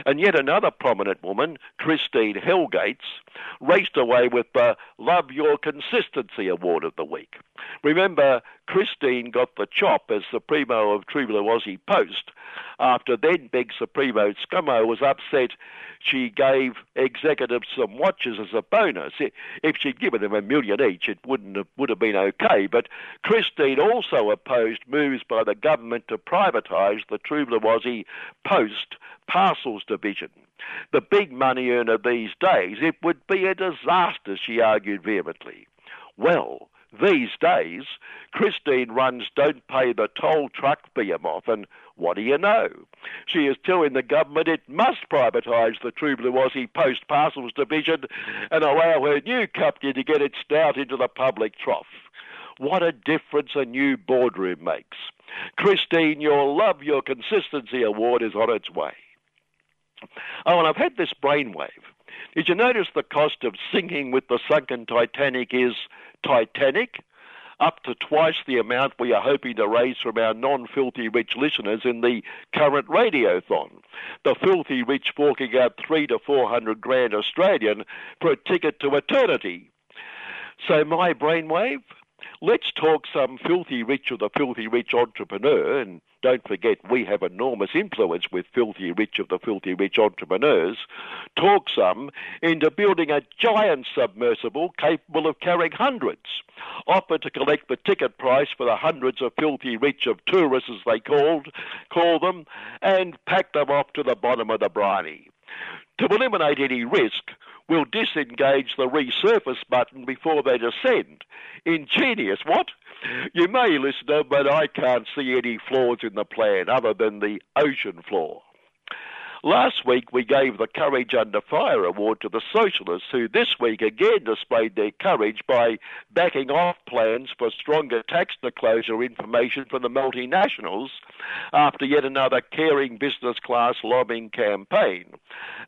And yet another prominent woman, Christine Hellgates, raced away with the Love Your Consistency Award of the week. Remember, Christine got the chop as Supremo of True Aussie Post after then Big Supremo Scummo was upset she gave executives some watches as a bonus. If she'd given them a million each, it wouldn't have, would have been okay. But Christine also opposed moves by the government to privatise the Blue Post parcels division. The big money earner these days, it would be a disaster, she argued vehemently. Well, these days, Christine runs Don't Pay the Toll Truck Behemoth, and what do you know? She is telling the government it must privatise the True Post Parcels Division and allow her new company to get its snout into the public trough. What a difference a new boardroom makes. Christine, your Love Your Consistency Award is on its way. Oh, and I've had this brainwave. Did you notice the cost of sinking with the sunken Titanic is Titanic? Up to twice the amount we are hoping to raise from our non filthy rich listeners in the current radiothon. The filthy rich forking out three to four hundred grand Australian for a ticket to eternity. So, my brainwave, let's talk some filthy rich of the filthy rich entrepreneur, and don't forget we have enormous influence with filthy rich of the filthy rich entrepreneurs. Talk some into building a giant submersible capable of carrying hundreds. Offer to collect the ticket price for the hundreds of filthy rich of tourists, as they called call them, and pack them off to the bottom of the briny. To eliminate any risk, we'll disengage the resurface button before they descend. Ingenious, what? You may, listener, but I can't see any flaws in the plan other than the ocean floor. Last week we gave the Courage Under Fire award to the Socialists, who this week again displayed their courage by backing off plans for stronger tax disclosure information from the multinationals after yet another caring business class lobbying campaign.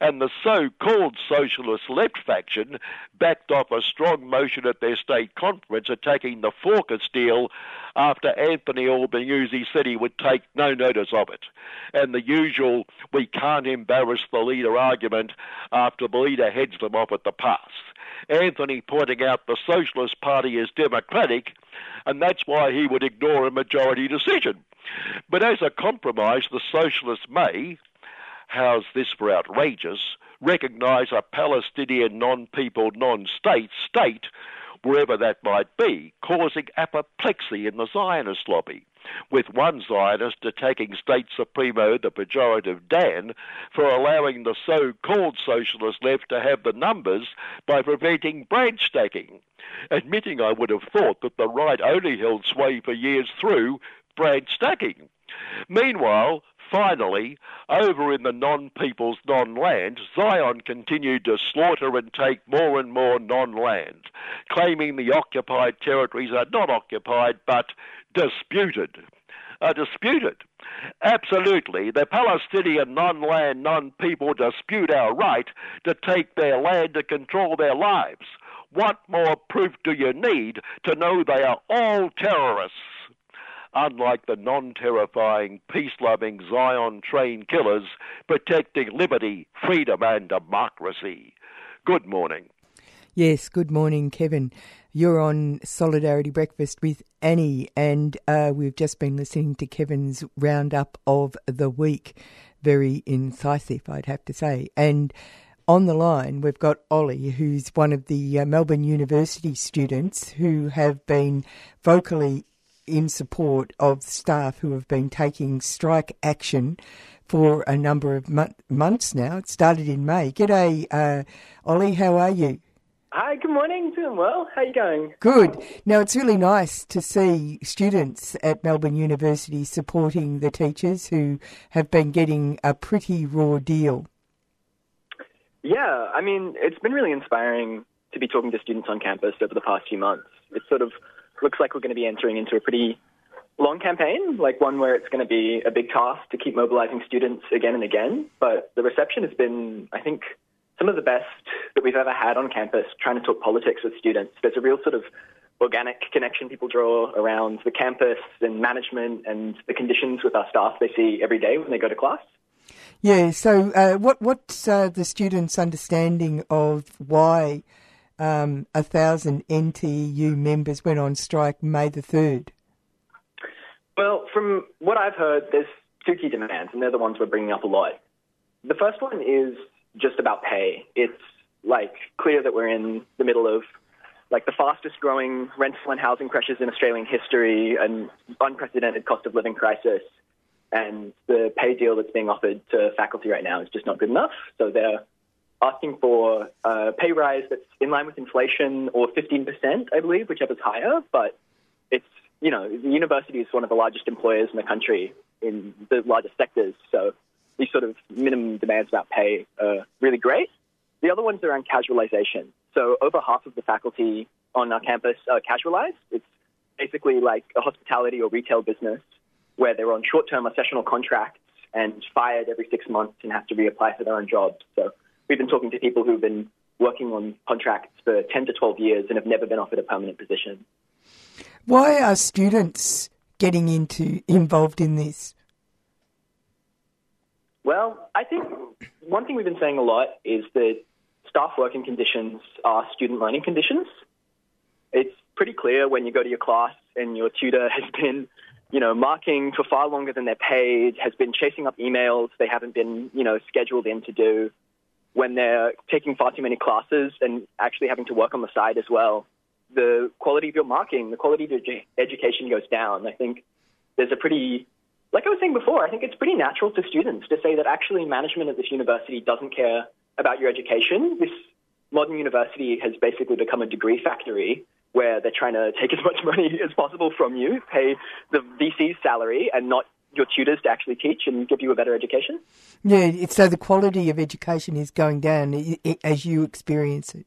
And the so called Socialist left faction backed off a strong motion at their state conference attacking the AUKUS deal after Anthony Albanese said he would take no notice of it. And the usual, we can't embarrass the leader argument after the leader heads them off at the pass. Anthony pointing out the Socialist Party is democratic, and that's why he would ignore a majority decision. But as a compromise, the socialists may, how's this for outrageous, recognise a Palestinian non-people, non-state state, wherever that might be, causing apoplexy in the Zionist lobby, with one Zionist attacking State Supremo, the pejorative Dan, for allowing the so-called socialist left to have the numbers by preventing branch stacking, admitting I would have thought that the right only held sway for years through branch stacking. Meanwhile, finally, over in the non-people's non-land, Zion continued to slaughter and take more and more non-land, claiming the occupied territories are not occupied but disputed. Are disputed. Absolutely, the Palestinian non-land, non-people dispute our right to take their land to control their lives. What more proof do you need to know they are all terrorists? Unlike the non terrifying, peace loving Zion train killers protecting liberty, freedom, and democracy. Good morning. Yes, good morning, Kevin. You're on Solidarity Breakfast with Annie, and uh, we've just been listening to Kevin's roundup of the week. Very incisive, I'd have to say. And on the line, we've got Ollie, who's one of the uh, Melbourne University students who have been vocally in support of staff who have been taking strike action for a number of mo- months now. It started in May. G'day, uh, Ollie. How are you? Hi, good morning. Doing well. How are you going? Good. Now, it's really nice to see students at Melbourne University supporting the teachers who have been getting a pretty raw deal. Yeah, I mean, it's been really inspiring to be talking to students on campus over the past few months. It sort of looks like we're going to be entering into a pretty long campaign, like one where it's going to be a big task to keep mobilizing students again and again. But the reception has been, I think, some of the best that we've ever had on campus trying to talk politics with students. There's a real sort of organic connection people draw around the campus and management and the conditions with our staff they see every day when they go to class. Yeah. So, uh, what what's uh, the students' understanding of why um, a thousand NTEU members went on strike May the third? Well, from what I've heard, there's two key demands, and they're the ones we're bringing up a lot. The first one is just about pay. It's like clear that we're in the middle of like the fastest growing rental and housing crashes in Australian history, an unprecedented cost of living crisis, and the pay deal that's being offered to faculty right now is just not good enough. So they're asking for a pay rise that's in line with inflation or 15%, I believe, whichever's higher. But it's, you know, the university is one of the largest employers in the country in the largest sectors. So these sort of minimum demands about pay are really great. The other ones are around casualization. So over half of the faculty on our campus are casualized. It's basically like a hospitality or retail business where they're on short-term or sessional contracts and fired every six months and have to reapply for their own jobs. So we've been talking to people who've been working on contracts for 10 to 12 years and have never been offered a permanent position. Why are students getting into involved in this? Well, I think one thing we've been saying a lot is that staff working conditions are student learning conditions. It's pretty clear when you go to your class and your tutor has been, you know, marking for far longer than they're paid, has been chasing up emails they haven't been, you know, scheduled in to do, when they're taking far too many classes and actually having to work on the side as well. The quality of your marking, the quality of your edu- education goes down. I think there's a pretty like I was saying before, I think it's pretty natural to students to say that actually management at this university doesn't care about your education. This modern university has basically become a degree factory where they're trying to take as much *laughs* money as possible from you, pay the VC's salary, and not your tutors to actually teach and give you a better education. Yeah, it's, so the quality of education is going down as you experience it.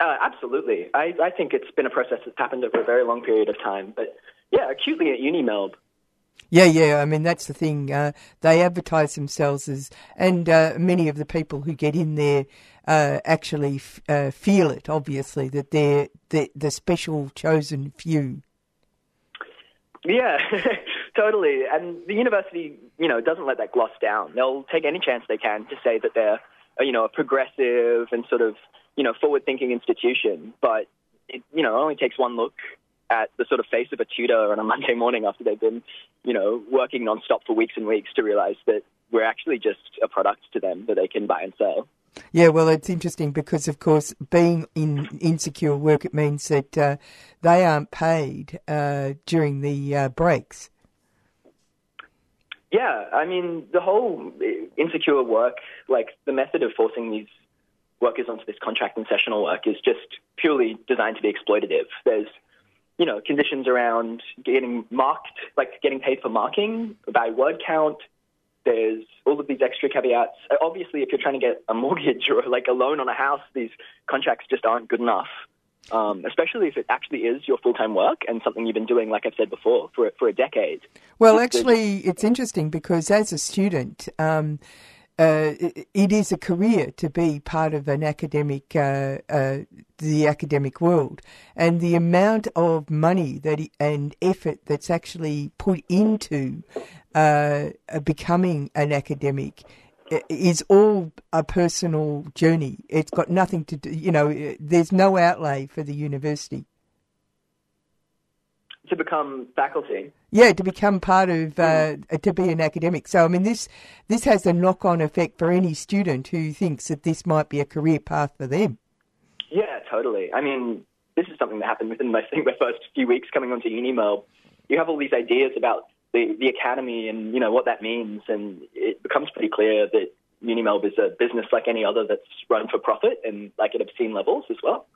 Uh, absolutely. I, I think it's been a process that's happened over a very long period of time. But yeah, acutely at UniMelb, Yeah, yeah. I mean, that's the thing. Uh, they advertise themselves as, and uh, many of the people who get in there uh, actually f- uh, feel it. Obviously, that they're the the special chosen few. Yeah, *laughs* totally. And the university, you know, doesn't let that gloss down. They'll take any chance they can to say that they're, uh, you know, a progressive and sort of, you know, forward-thinking institution. But it, you know, it only takes one look at the sort of face of a tutor on a *laughs* Monday morning after they've been, you know, working nonstop for weeks and weeks to realize that we're actually just a product to them that they can buy and sell. Yeah, well, it's interesting because, of course, being in insecure work, it means that uh, they aren't paid uh, during the uh, breaks. Yeah, I mean, the whole eh, insecure work, like the method of forcing these workers onto this contract and sessional work is just purely designed to be exploitative. There's, you know, conditions around getting marked, like getting paid for marking by word count. There's all of these extra caveats. Obviously, if you're trying to get a mortgage *laughs* or like a loan on a house, these contracts just aren't good enough. Um, especially if it actually is your full-time work and something you've been doing, like I've said before, for for a decade. Well, actually, it's interesting because as a student, um, uh, it, is a career to be part of an academic, uh, uh, the academic world, and the amount of money that i- and effort that's actually put into uh, becoming an academic is all a personal journey. It's got nothing to do, you know. There's no outlay for the university. to become faculty. Yeah, to become part of uh, to be an academic. So I mean, this this has a knock on effect for any student who thinks that this might be a career path for them. Yeah, totally. I mean, this is something that happened within I think, *laughs* my first few weeks coming onto Unimel. You have all these ideas about the, the academy and, you know, what that means, and it becomes pretty clear that Unimelb is a business like any other that's run for profit and like at obscene levels as well.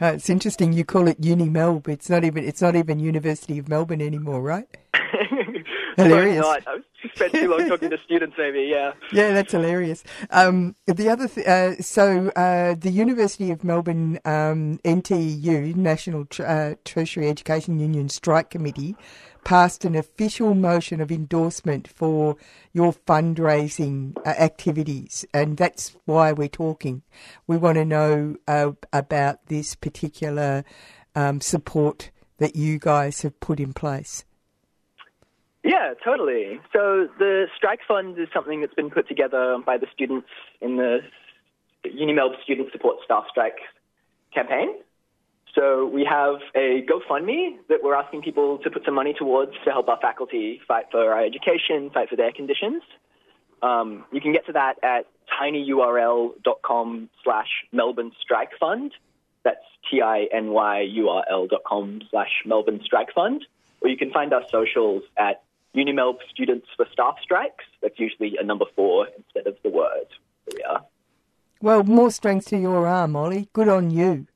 Uh, it's interesting you call it Uni Melb. It's not even it's not even University of Melbourne anymore, right? *laughs* Hilarious. Sorry, not. I've spent too long talking to students, maybe, yeah. *laughs* Yeah, that's hilarious. Um, the other, th- uh, so uh, the University of Melbourne um, NTEU National Tr- uh, Tertiary Education Union Strike Committee passed an official motion of endorsement for your fundraising uh, activities, and that's why we're talking. We want to know uh, about this particular um, support that you guys have put in place. Yeah, totally. So the strike fund is something that's been put together by the students in the Unimelb Student Support Staff Strike campaign. So we have a GoFundMe that we're asking people to put some money towards to help our faculty fight for our education, fight for their conditions. Um, you can get to that at tinyurl.com slash Melbourne Strike Fund. That's T-I-N-Y-U-R-L dot com slash Melbourne Strike Fund. Or you can find our socials at Unimelb Students for Staff Strikes. That's usually a number four instead of the word. We are. Well, more strength to your arm, Ollie. Good on you.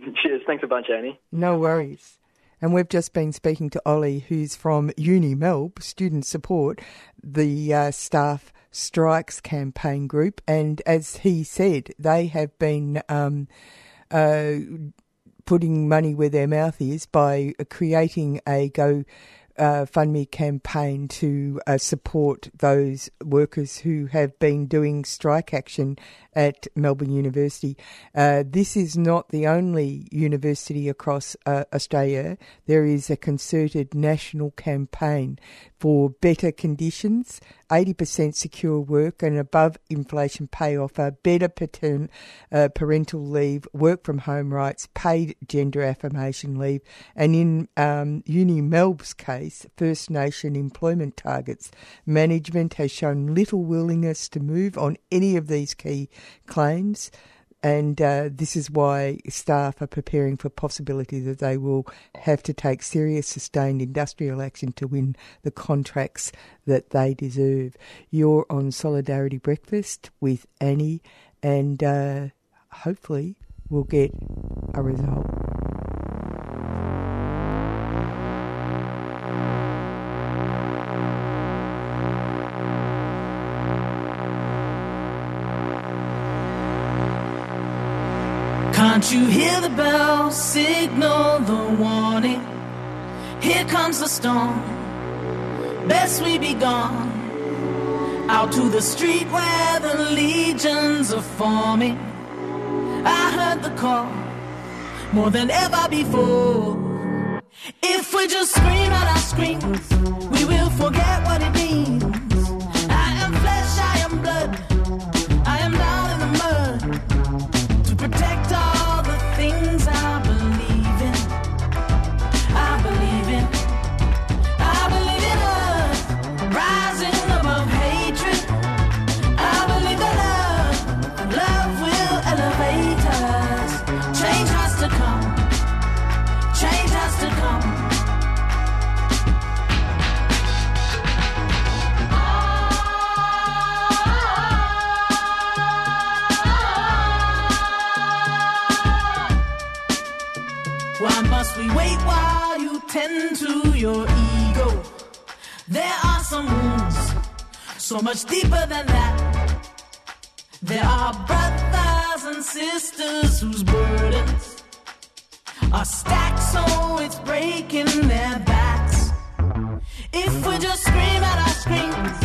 *laughs* Cheers. Thanks a bunch, Annie. No worries. And we've just been speaking to Ollie, who's from Uni Melb Student Support, the uh, staff strikes campaign group. And as he said, they have been um, uh, putting money where their mouth is by creating a Go uh, Fund Me campaign to uh, support those workers who have been doing strike action at Melbourne University. Uh, this is not the only university across uh, Australia. There is a concerted national campaign for better conditions, 80% secure work and above inflation pay offer, better patern, uh, parental leave, work from home rights, paid gender affirmation leave, and in um, Uni Melb's case, First Nation employment targets. Management has shown little willingness to move on any of these key claims. And uh, this is why staff are preparing for possibility that they will have to take serious, sustained industrial action to win the contracts that they deserve. You're on Solidarity Breakfast with Annie, and uh, hopefully we'll get a result. Can't you hear the bell signal the warning? Here comes the storm. Best we be gone. Out to the street where the legions are forming. I heard the call more than ever before. If we just scream out our screams, we will forget what it means. So much deeper than that. There are brothers and sisters whose burdens are stacked so it's breaking their backs. If we just scream at our screens,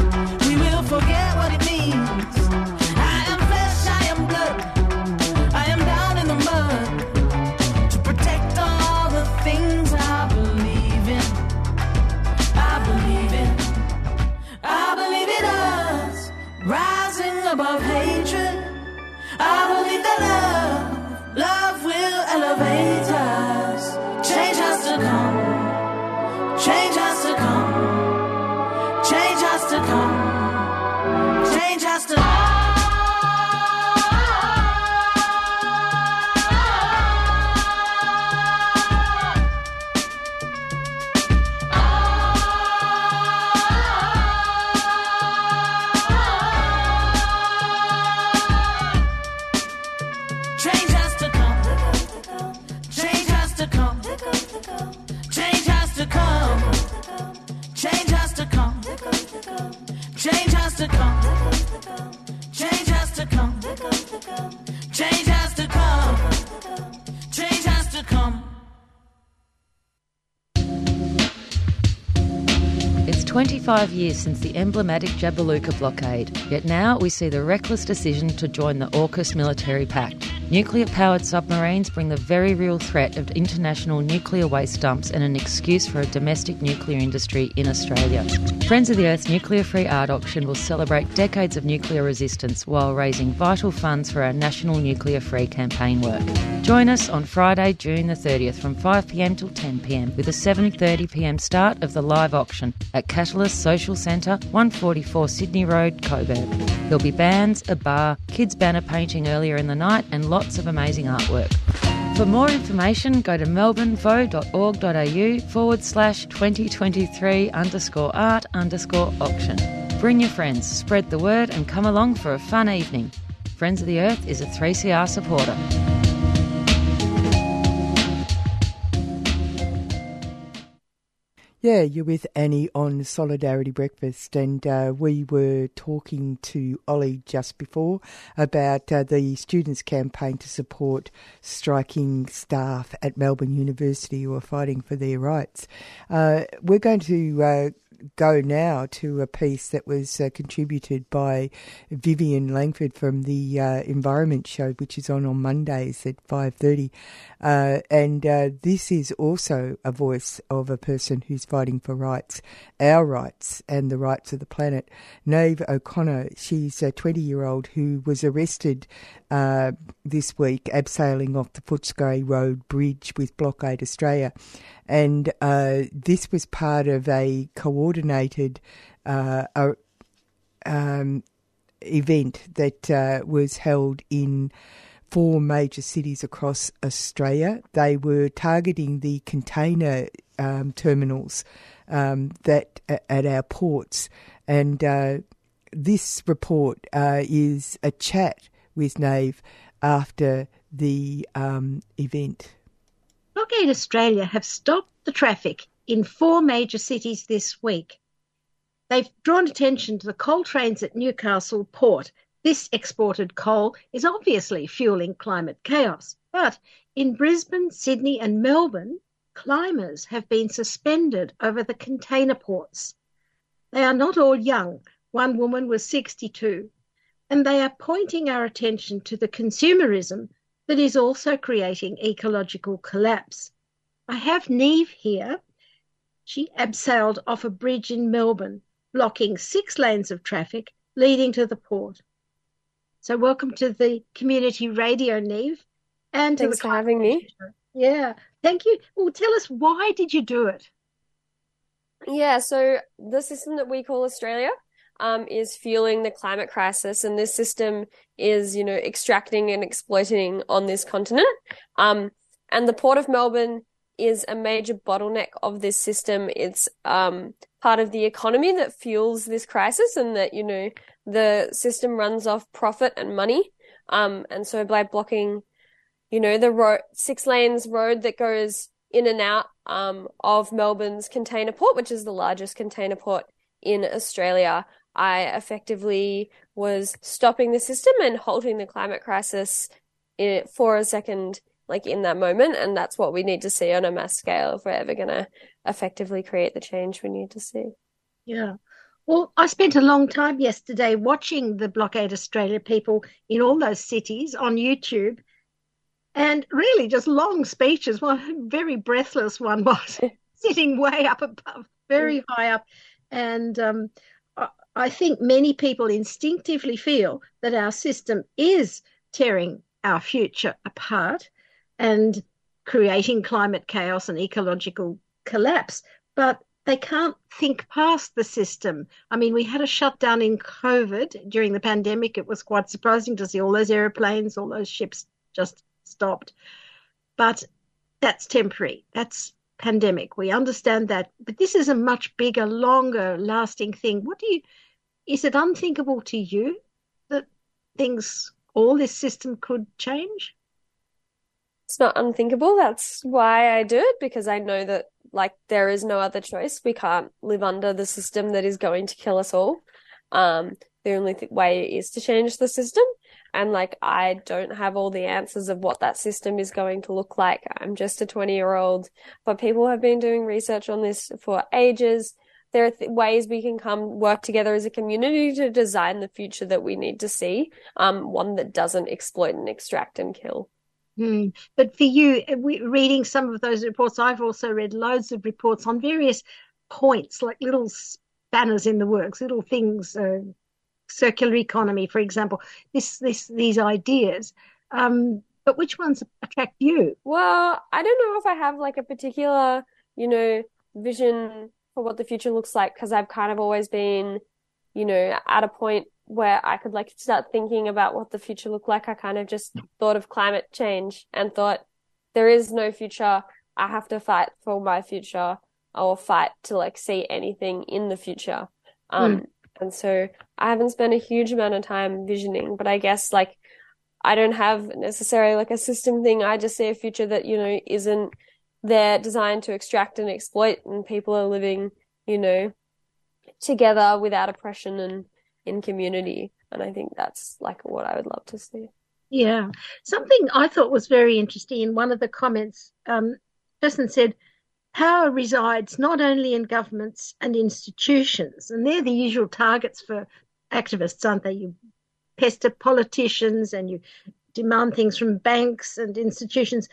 we will forget what it above hatred. I believe that love, love will elevate 25 years since the emblematic Jabiluka blockade, yet now we see the reckless decision to join the AUKUS military pact. Nuclear powered submarines bring the very real threat of international nuclear waste dumps and an excuse for a domestic nuclear industry in Australia. Friends of the Earth's nuclear free art auction will celebrate decades of nuclear resistance while raising vital funds for our national nuclear free campaign work. Join us on Friday, June the 30th from 5pm till 10pm with a 7.30pm start of the live auction at Catalyst Social Centre, 144 Sydney Road, Coburg. There'll be bands, a bar, kids banner painting earlier in the night and lots of amazing artwork. For more information, go to melbournevo.org.au forward slash 2023 underscore art underscore auction. Bring your friends, spread the word, and come along for a fun evening. Friends of the Earth is a 3CR supporter. Yeah, you're with Annie on Solidarity Breakfast, and uh, we were talking to Ollie just before about uh, the students' campaign to support striking staff at Melbourne University who are fighting for their rights. Uh, we're going to uh, go now to a piece that was uh, contributed by Vivian Langford from the uh, Environment Show, which is on on Mondays at five thirty, uh, and uh, this is also a voice of a person who's fighting for rights, our rights, and the rights of the planet. Niamh O'Connor, she's a twenty-year-old who was arrested uh, this week abseiling off the Footscray Road Bridge with Blockade Australia. And uh, this was part of a coordinated uh, uh, um, event that uh, was held in four major cities across Australia. They were targeting the container um, terminals um, that at our ports, and uh, this report uh, is a chat with Niamh after the um, event. Blockade Australia have stopped the traffic in four major cities this week. They've drawn attention to the coal trains at Newcastle Port. This exported coal is obviously fueling climate chaos. But in Brisbane, Sydney, and Melbourne, climbers have been suspended over the container ports. They are not all young. One woman was 62. And they are pointing our attention to the consumerism that is also creating ecological collapse. I have Niamh here. She abseiled off a bridge in Melbourne, blocking six lanes of traffic leading to the port. So, welcome to the community radio, Niamh. And Thanks for having me. Yeah, thank you. Well, tell us why did you do it? Yeah, so the system that we call Australia um, is fueling the climate crisis, and this system is, you know, extracting and exploiting on this continent. Um, and the Port of Melbourne is a major bottleneck of this system. It's um, part of the economy that fuels this crisis, and that, you know, the system runs off profit and money. Um, and so by blocking, you know, the road, six lanes road that goes in and out um, of Melbourne's container port, which is the largest container port in Australia. I effectively was stopping the system and halting the climate crisis i for a second, like in that moment. And that's what we need to see on a mass scale if we're ever going to effectively create the change we need to see. Yeah. Well, I spent a long time yesterday watching the Blockade Australia people in all those cities on YouTube and really just long speeches. One *laughs* very breathless one was *laughs* *laughs* sitting way up above, very high up. And um, I- I think many people instinctively feel that our system is tearing our future apart and creating climate chaos and ecological collapse. But they can't think past the system. I mean, we had a shutdown in COVID during the pandemic. It was quite surprising to see all those aeroplanes, all those ships just stopped. But that's temporary. That's pandemic. We understand that. But this is a much bigger, longer lasting thing. What do you, is it unthinkable to you that things, all this system could change? It's not unthinkable. That's why I do it because I know that like there is no other choice. We can't live under the system that is going to kill us all. Um, the only th way is to change the system. And like, I don't have all the answers of what that system is going to look like. I'm just a 20 year old, but people have been doing research on this for ages. There are th ways we can come work together as a community to design the future that we need to see. Um, one that doesn't exploit and extract and kill. Hmm. But for you, we, reading some of those reports, I've also read loads of reports on various points, like little spanners in the works, little things, uh, circular economy, for example. This, this, these ideas. Um, but which ones attract you? Well, I don't know if I have like a particular, you know, vision for what the future looks like because I've kind of always been, you know, at a point where I could like start thinking about what the future looked like. I kind of just thought of climate change and thought there is no future. I have to fight for my future or fight to like see anything in the future. Um, Mm. and so I haven't spent a huge amount of time visioning, but I guess like I don't have necessarily like a system thing. I just see a future that, you know, isn't there designed to extract and exploit and people are living, you know, together without oppression and in community. And I think that's like what I would love to see. Yeah. Something I thought was very interesting in one of the comments, um, person said, power resides not only in governments and institutions, and they're the usual targets for activists, aren't they? You pester politicians and you demand things from banks and institutions,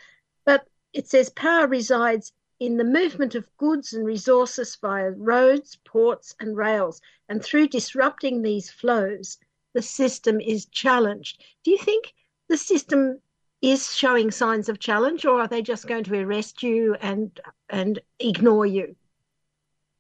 but it says power resides in the movement of goods and resources via roads, ports, and rails. And through disrupting these flows, the system is challenged. Do you think the system is showing signs of challenge, or are they just going to arrest you and and ignore you?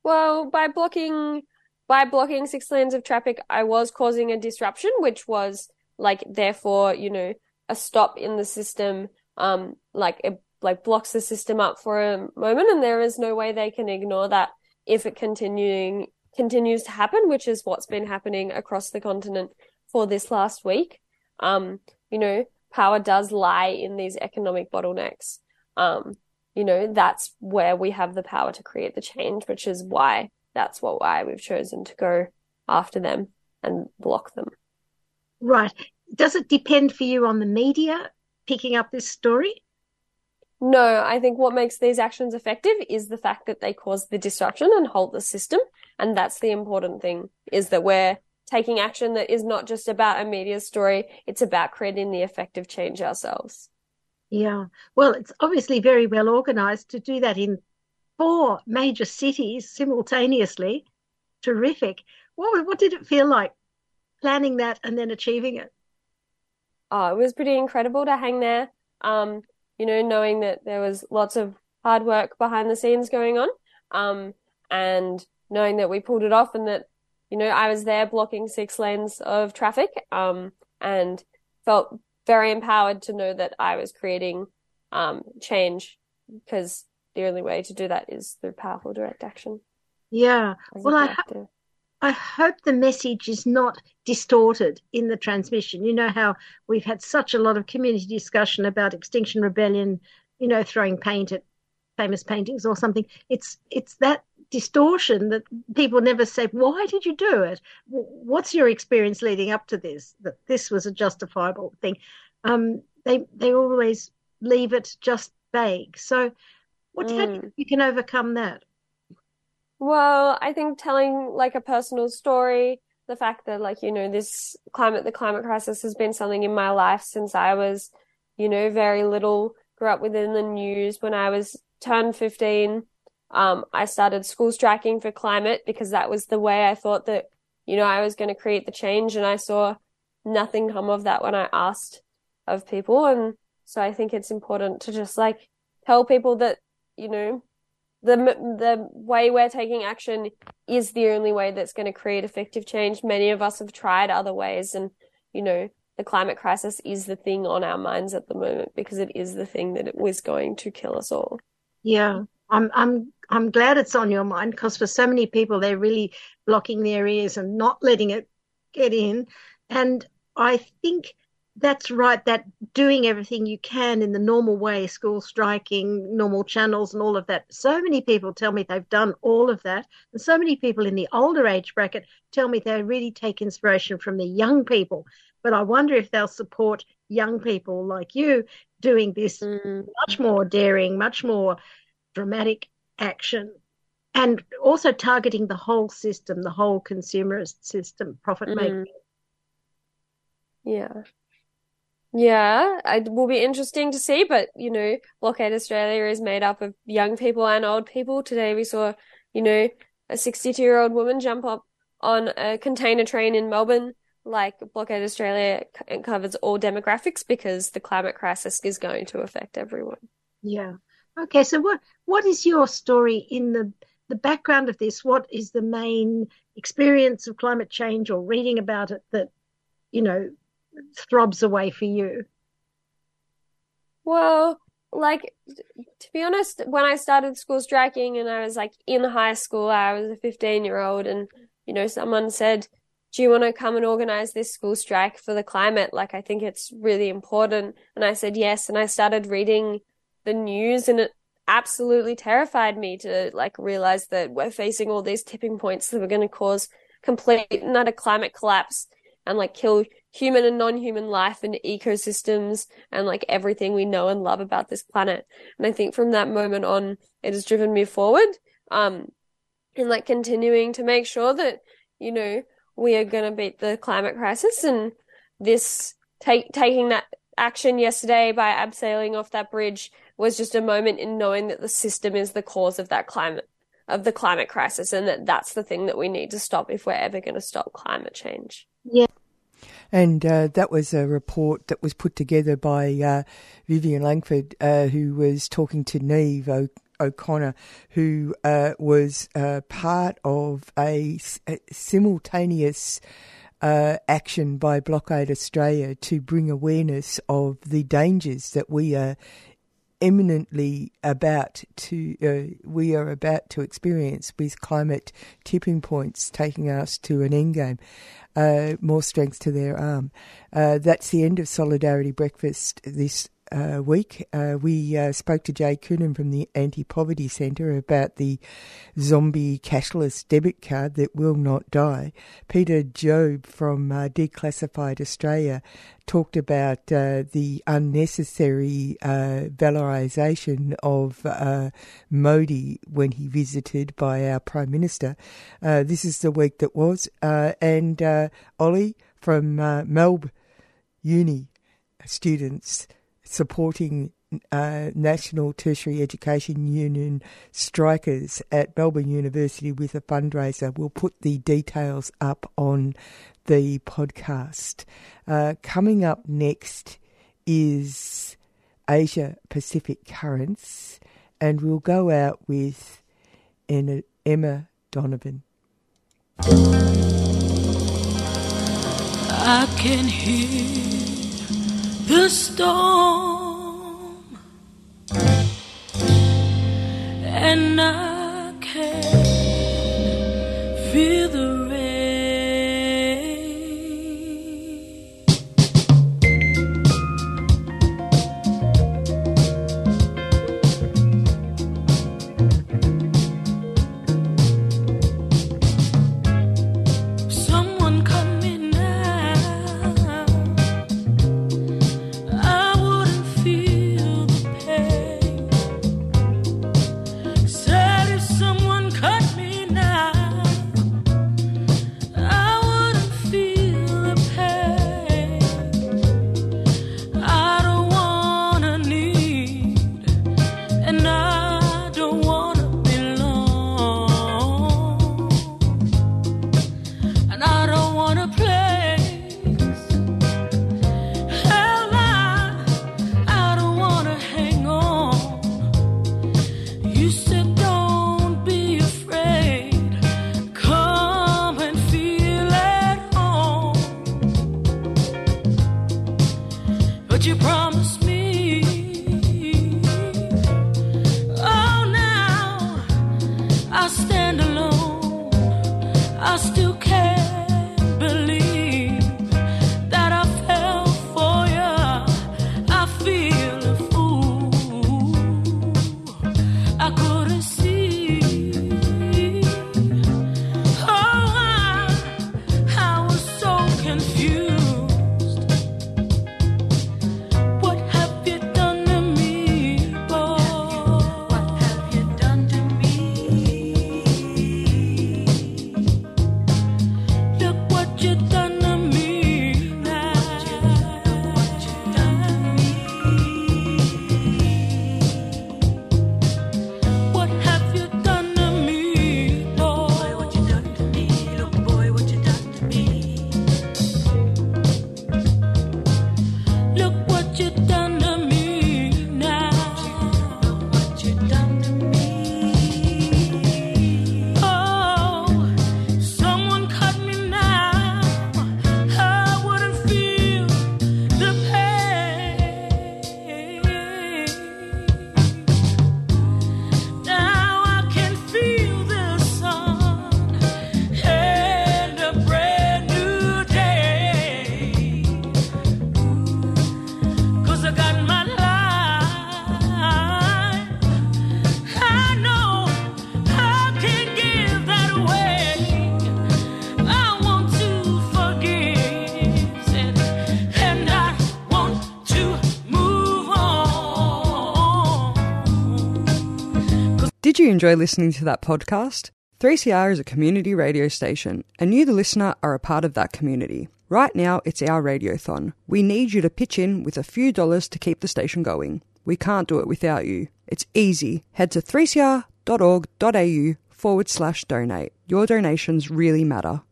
Well, by blocking by blocking six lanes of traffic, I was causing a disruption, which was like therefore, you know, a stop in the system. Um, like it like blocks the system up for a moment, and there is no way they can ignore that if it continuing continues to happen, which is what's been happening across the continent for this last week. Um, you know, power does lie in these economic bottlenecks. Um, you know, that's where we have the power to create the change, which is why that's what why we've chosen to go after them and block them. Right. Does it depend for you on the media picking up this story? No, I think what makes these actions effective is the fact that they cause the disruption and halt the system. And that's the important thing is that we're taking action that is not just about a media story. It's about creating the effective change ourselves. Yeah. Well, it's obviously very well organized to do that in four major cities simultaneously. Terrific. What, what did it feel like planning that and then achieving it? Oh, it was pretty incredible to hang there. Um, you know, knowing that there was lots of hard work behind the scenes going on. Um, and knowing that we pulled it off and that, you know, I was there blocking six lanes of traffic. Um, and felt very empowered to know that I was creating, um, change because the only way to do that is through powerful direct action. Yeah. Well, I, collective. I hope the message is not distorted in the transmission. You know how we've had such a lot of community discussion about Extinction Rebellion, you know, throwing paint at famous paintings or something. It's it's that distortion that people never say, why did you do it? What's your experience leading up to this? That this was a justifiable thing. Um, they they always leave it just vague. So, what how do you you can overcome that? Well, I think telling like a personal story, the fact that like, you know, this climate, the climate crisis has been something in my life since I was, you know, very little, grew up within the news. When I was turned 15, um, I started school striking for climate because that was the way I thought that, you know, I was going to create the change. And I saw nothing come of that when I asked of people. And so I think it's important to just like tell people that, you know, the the way we're taking action is the only way that's going to create effective change. Many of us have tried other ways, and you know the climate crisis is the thing on our minds at the moment because it is the thing that it was going to kill us all. Yeah, I'm I'm I'm glad it's on your mind because for so many people they're really blocking their ears and not letting it get in. And I think that's right, that doing everything you can in the normal way, school striking, normal channels and all of that. So many people tell me they've done all of that. And so many people in the older age bracket tell me they really take inspiration from the young people. But I wonder if they'll support young people like you doing this mm. much more daring, much more dramatic action and also targeting the whole system, the whole consumerist system, profit mm. making. Yeah. Yeah, it will be interesting to see, but you know, Blockade Australia is made up of young people and old people. Today we saw, you know, a 62 year old woman jump up on a container train in Melbourne. Like Blockade Australia covers all demographics because the climate crisis is going to affect everyone. Yeah. Okay, so what what is your story in the the background of this? What is the main experience of climate change or reading about it that, you know, throbs away for you? Well, like to be honest, when I started school striking and I was like in high school, I was a 15 year old and you know, someone said, Do you want to come and organize this school strike for the climate? Like, I think it's really important. And I said yes. And I started reading the news and it absolutely terrified me to like realize that we're facing all these tipping points that were going to cause complete and utter climate collapse and like kill human and non-human life and ecosystems and like everything we know and love about this planet. And I think from that moment on, it has driven me forward. Um, and like continuing to make sure that, you know, we are going to beat the climate crisis and this take, taking that action yesterday by abseiling off that bridge was just a moment in knowing that the system is the cause of that climate, of the climate crisis and that that's the thing that we need to stop if we're ever going to stop climate change. Yeah. And uh, that was a report that was put together by uh, Vivian Langford, uh, who was talking to Niamh o- O'Connor, who uh, was uh, part of a, s- a simultaneous uh, action by Blockade Australia to bring awareness of the dangers that we are imminently about to uh, we are about to experience with climate tipping points taking us to an end game. Uh, more strength to their arm. Uh, that's the end of Solidarity Breakfast this uh, week. Uh, we uh, spoke to Jay Coonan from the Anti Poverty Centre about the zombie cashless debit card that will not die. Peter Job from uh, Declassified Australia talked about uh, the unnecessary uh, valorisation of Modi when he visited by our Prime Minister. This is the week that was. And Ollie from uh, Melb Uni students supporting uh, National Tertiary Education Union strikers at Melbourne University with a fundraiser. We'll put the details up on the podcast. Uh, coming up next is Asia Pacific Currents, and we'll go out with Emma- Donovan. I can hear the storm, and I can feel the you enjoy listening to that podcast? 3CR is a community radio station, and you, the listener, are a part of that community. Right now, it's our radiothon. We need you to pitch in with a few dollars to keep the station going. We can't do it without you. It's easy. Head to 3cr.org.au forward slash donate. Your donations really matter.